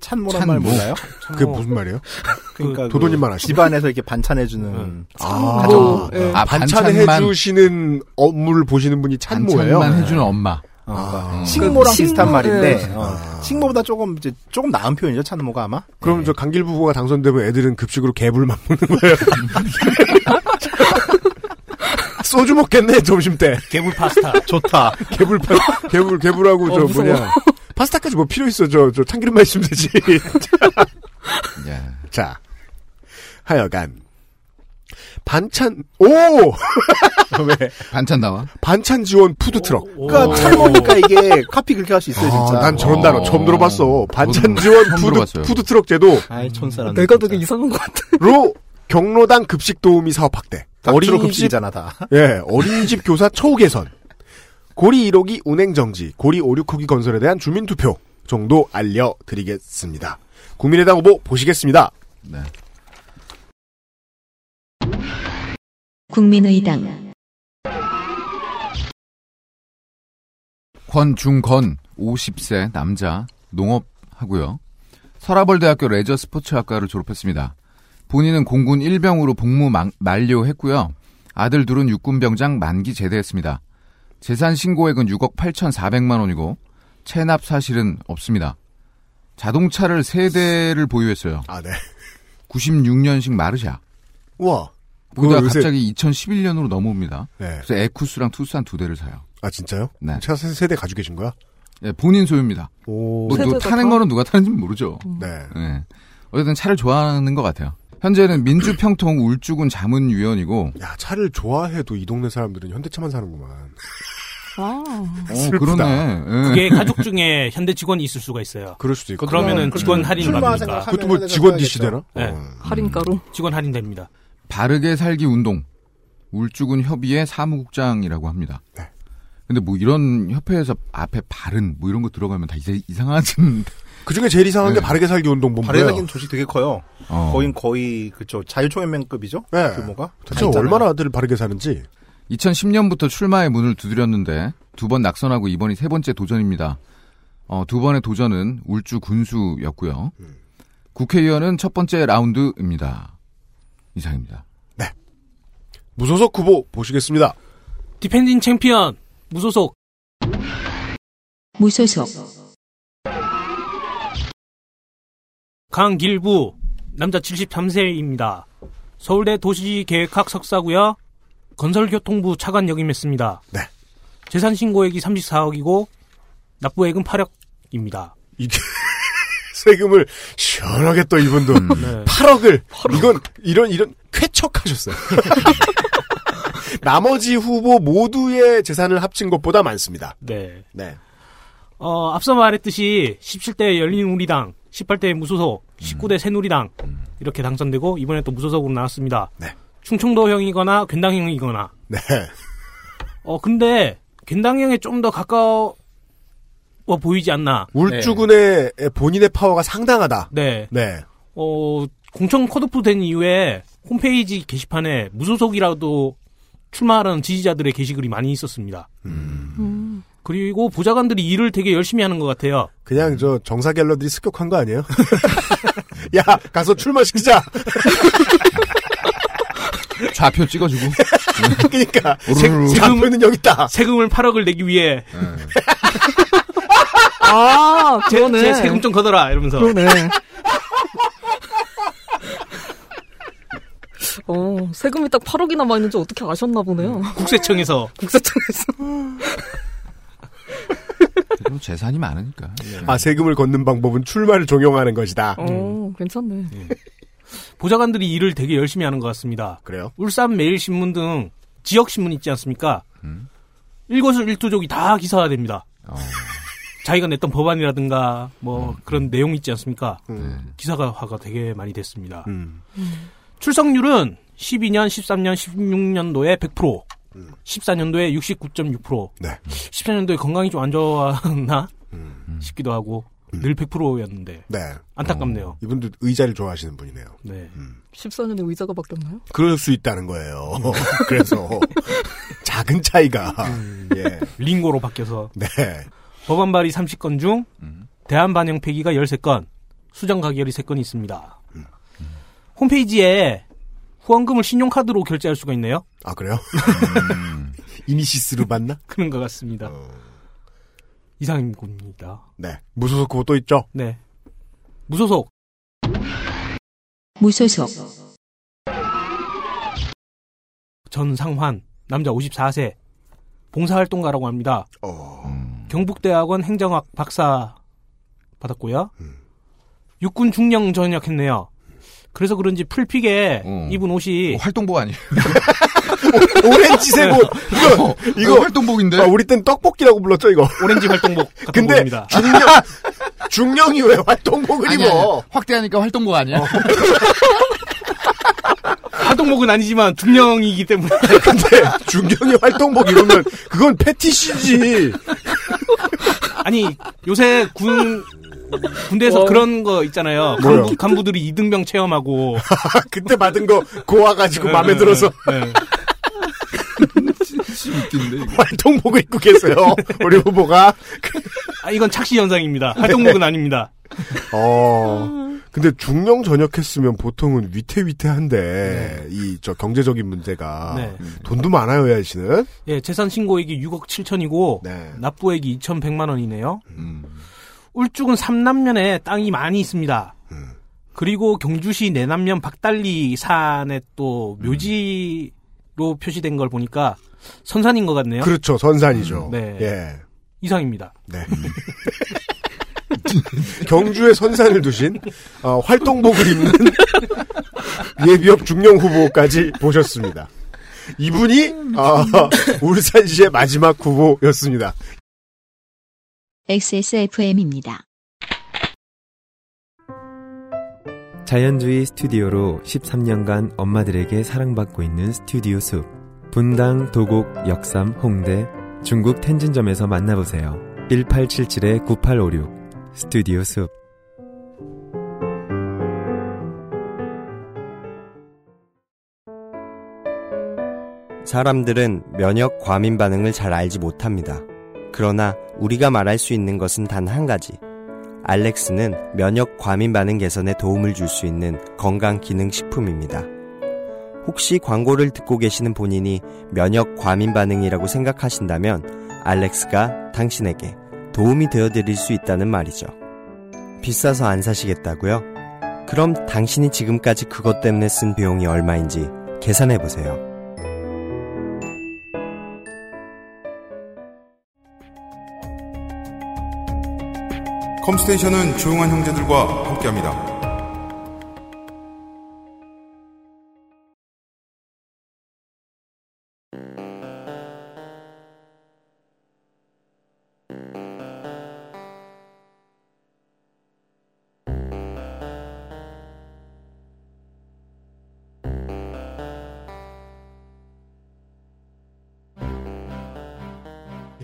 찬모란 말 찬모? 몰라요? 그게 무슨 말이에요? 그러니까 그 도도님만 아시죠? 집안에서 이렇게 반찬해주는 아, 가족. 아, 아, 반찬을 반찬만- 해주시는 업무를 보시는 분이 찬모예요. 반찬만 해주는 엄마. 어, 그러니까 아. 식모랑 그 비슷한 말인데 네. 어, 식모보다 조금 이제 조금 나은 표현이죠 찬모가 아마. 그럼 저 강길 부부가 당선되면 애들은 급식으로 개불만 먹는 거예요. 소주 먹겠네 점심 때. 개불 파스타. 좋다. 개불 파, 개불 개불하고 어, 저 무서워. 뭐냐 파스타까지 뭐 필요 있어 저저 참기름만 있으면 되지. 예. 자 하여간 반찬 오 왜 반찬 나와? 반찬 지원 푸드 트럭. 그러니까 찬모니까 이게 카피 그렇게 할 수 있어요 진짜. 아, 난 저런 어. 단어 처음 들어봤어. 반찬 지원 푸드. 푸드 트럭 제도. 아이 촌사람. 내가 되게 이상한 것 같아. 로 경로당 급식 도우미 사업 확대. 어린이 어린이집 급식이잖아 다. 예, 어린이집 교사 처우 개선. 고리 1호기 운행 정지, 고리 5, 6호기 건설에 대한 주민 투표 정도 알려드리겠습니다. 국민의당 후보 보시겠습니다. 네. 국민의당 권중건 50세 남자 농업하고요. 서라벌대학교 레저 스포츠학과를 졸업했습니다. 본인은 공군 1병으로 복무 마- 만료했고요. 아들 둘은 육군병장 만기 제대했습니다. 재산 신고액은 6억 8,400만 원이고 체납 사실은 없습니다. 자동차를 세대를 보유했어요. 아, 네. 96년식 마르샤. 우 와. 보다가 그거 요새- 갑자기 2011년으로 넘어옵니다. 네. 그래서 에쿠스랑 투싼 두 대를 사요. 아, 진짜요? 네. 차 세- 세대 가지고 계신 거야? 예, 본인 소유입니다. 오. 뭐, 누 타는 다? 거는 누가 타는지 모르죠. 네. 예. 어쨌든 차를 좋아하는 것 같아요. 현재는 민주평통 울주군 자문위원이고, 야, 차를 좋아해도 이 동네 사람들은 현대차만 사는구만. 아. 어. 그러네. 예. 그게 가족 중에 현대 직원이 있을 수가 있어요. 그럴 수도 있고. 그러면은 직원 할인 출마 받으니까. 생각하면 그것도 뭐 직원. DC 되나? 네. 어. 할인가로. 직원 할인 됩니다. 바르게 살기 운동, 울주군 협의회 사무국장이라고 합니다. 네. 근데 뭐 이런 협회에서 앞에 바른 뭐 이런 거 들어가면 다 이제 이상하진. 그 중에 제일 이상한 게 네. 바르게 살기 운동 본부예요. 바르게 생긴 조직 되게 커요. 어. 거의 거의 그쵸 자유총연맹급이죠. 네. 규모가. 대체. 얼마나 들 바르게 사는지. 2010년부터 출마의 문을 두드렸는데 두 번 낙선하고 이번이 세 번째 도전입니다. 어, 두 번의 도전은 울주 군수였고요. 국회의원은 첫 번째 라운드입니다. 이상입니다. 무소속 후보 보시겠습니다. defending champion 무소속 무소속 강길부 남자 73세입니다. 서울대 도시계획학 석사고요. 건설교통부 차관 역임했습니다. 네. 재산 신고액이 34억이고 납부액은 8억입니다. 이게 세금을 시원하게 또 이분도 네. 8억을 이건 이런 이런 쾌척하셨어요. 나머지 후보 모두의 재산을 합친 것보다 많습니다. 네. 네. 어, 앞서 말했듯이 17대 열린우리당, 18대 무소속, 19대 새누리당 이렇게 당선되고 이번에 또 무소속으로 나왔습니다. 네. 충청도형이거나 괜당형이거나. 네. 어 근데 괜당형에 좀 더 가까워 보이지 않나. 울주군의 본인의 파워가 상당하다. 네. 네. 어, 공천 컷오프 된 이후에 홈페이지 게시판에 무소속이라도 출마하는 지지자들의 게시글이 많이 있었습니다. 음. 그리고 보좌관들이 일을 되게 열심히 하는 것 같아요. 그냥 저 정사 갤러들이 습격한 거 아니에요? 야 가서 출마시키자. 좌표 찍어주고. 그러니까 우르르. 세- 좌표는 여기 있다. 세금을 8억을 내기 위해 아, 제, 그러네. 제 세금 좀 걷어라 이러면서 그러네. 어, 세금이 딱 8억이 남아 있는지 어떻게 아셨나 보네요. 국세청에서 국세청에서. 재산이 많으니까. 아 세금을 걷는 방법은 출마를 종용하는 것이다. 어, 괜찮네. 보좌관들이 일을 되게 열심히 하는 것 같습니다. 그래요? 울산 매일신문 등 지역 신문 있지 않습니까? 일거수일투족이 다 기사화됩니다. 자기가 냈던 법안이라든가 뭐 그런 내용 있지 않습니까? 기사화가 되게 많이 됐습니다. 음. 출석률은 12년, 13년, 16년도에 100%, 14년도에 69.6%, 네. 14년도에 건강이 좀 안 좋았나 싶기도 하고 늘 100%였는데 네. 안타깝네요. 이분도 의자를 좋아하시는 분이네요. 네. 14년에 의자가 바뀌었나요? 그럴 수 있다는 거예요. 그래서 작은 차이가 예. 링고로 바뀌어서 네. 법안 발의 30건 중 대안 반영 폐기가 13건, 수정 가결이 3건이 있습니다. 홈페이지에 후원금을 신용카드로 결제할 수가 있네요. 아 그래요? 이니시스로 받나? 그런 것 같습니다. 이상입니다. 네. 무소속 후보 또 있죠? 네. 무소속 무소속, 전상환 남자 54세 봉사활동가라고 합니다. 어. 경북대학원 행정학 박사 받았고요. 육군 중령 전역했네요. 그래서 그런지 풀픽에 입은 옷이 활동복 아니에요? 오렌지색 옷. 이거 이거 활동복인데. 아, 우리 땐 떡볶이라고 불렀죠 이거. 오렌지 활동복 같은 근데 복입니다. 중령 중령이 왜 활동복을 아니, 입어? 아니, 확대하니까 활동복 아니야? 활동복은 아니지만 중령이기 때문에 근데 중령이 활동복 입으면 그건 패티시지. 아니 요새 군 군대에서 어. 그런 거 있잖아요. 뭐요? 간부, 간부들이 이등병 체험하고 그때 받은 거 고와가지고 네, 마음에 네, 들어서 네, 네. 활동복을 입고 계세요. 우리 후보가. 아 이건 착시 현상입니다. 활동복은 아닙니다. 어. 근데 중령 전역했으면 보통은 위태위태한데 이저 경제적인 문제가 네. 돈도 많아요, 이 아저씨는. 예, 재산 신고액이 6억 7천이고 네. 납부액이 2,100만 원이네요. 음. 울주군 삼남면에 땅이 많이 있습니다. 음. 그리고 경주시 내남면 박달리 산에 또 음. 묘지로 표시된 걸 보니까 선산인 것 같네요. 그렇죠, 선산이죠. 네. 예. 이상입니다. 네. 경주에 선산을 두신 어, 활동복을 입는 예비역 중령 후보까지 보셨습니다. 이분이 어, 울산시의 마지막 후보였습니다. XSFM입니다. 자연주의 스튜디오로 13년간 엄마들에게 사랑받고 있는 스튜디오 숲. 분당, 도곡, 역삼, 홍대, 중국 텐진점에서 만나보세요. 1877-9856 스튜디오 숲. 사람들은 면역 과민 반응을 잘 알지 못합니다. 그러나 우리가 말할 수 있는 것은 단 한 가지. 알렉스는 면역 과민 반응 개선에 도움을 줄 수 있는 건강 기능 식품입니다. 혹시 광고를 듣고 계시는 본인이 면역 과민 반응이라고 생각하신다면 알렉스가 당신에게 도움이 되어 드릴 수 있다는 말이죠. 비싸서 안 사시겠다고요? 그럼 당신이 지금까지 그것 때문에 쓴 비용이 얼마인지 계산해 보세요. 컴스테이션은 조용한 형제들과 함께합니다.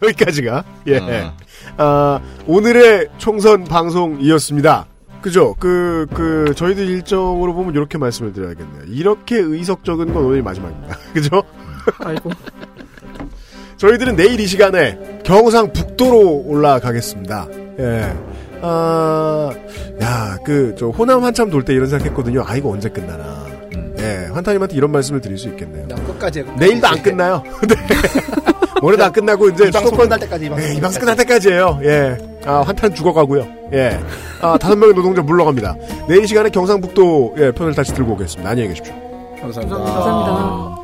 여기까지가 예. 어. 아, 오늘의 총선 방송이었습니다. 그죠? 그, 그, 저희들 일정으로 보면 이렇게 말씀을 드려야겠네요. 이렇게 의석적인 건 오늘 마지막입니다. 그죠? 아이고. 저희들은 내일 이 시간에 경상북도로 올라가겠습니다. 예. 아, 야, 그, 저, 호남 한참 돌 때 이런 생각했거든요. 아, 이거 언제 끝나나. 예, 환타님한테 이런 말씀을 드릴 수 있겠네요. 끝까지. 내일도 안 끝나요. 네. 모레도 안 끝나고 이제 이 방송 수도권- 끝날 때까지, 이 방송 예, 이 끝날 방송 끝날 때까지예요. 예. 아, 환탄 죽어가고요. 예. 아, 다섯 명의 노동자 물러갑니다. 내일 이 시간에 경상북도 예, 편을 다시 들고 오겠습니다. 안녕히 계십시오. 감사합니다. 감사합니다.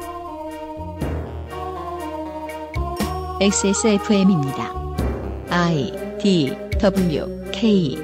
XSFM입니다. I D W K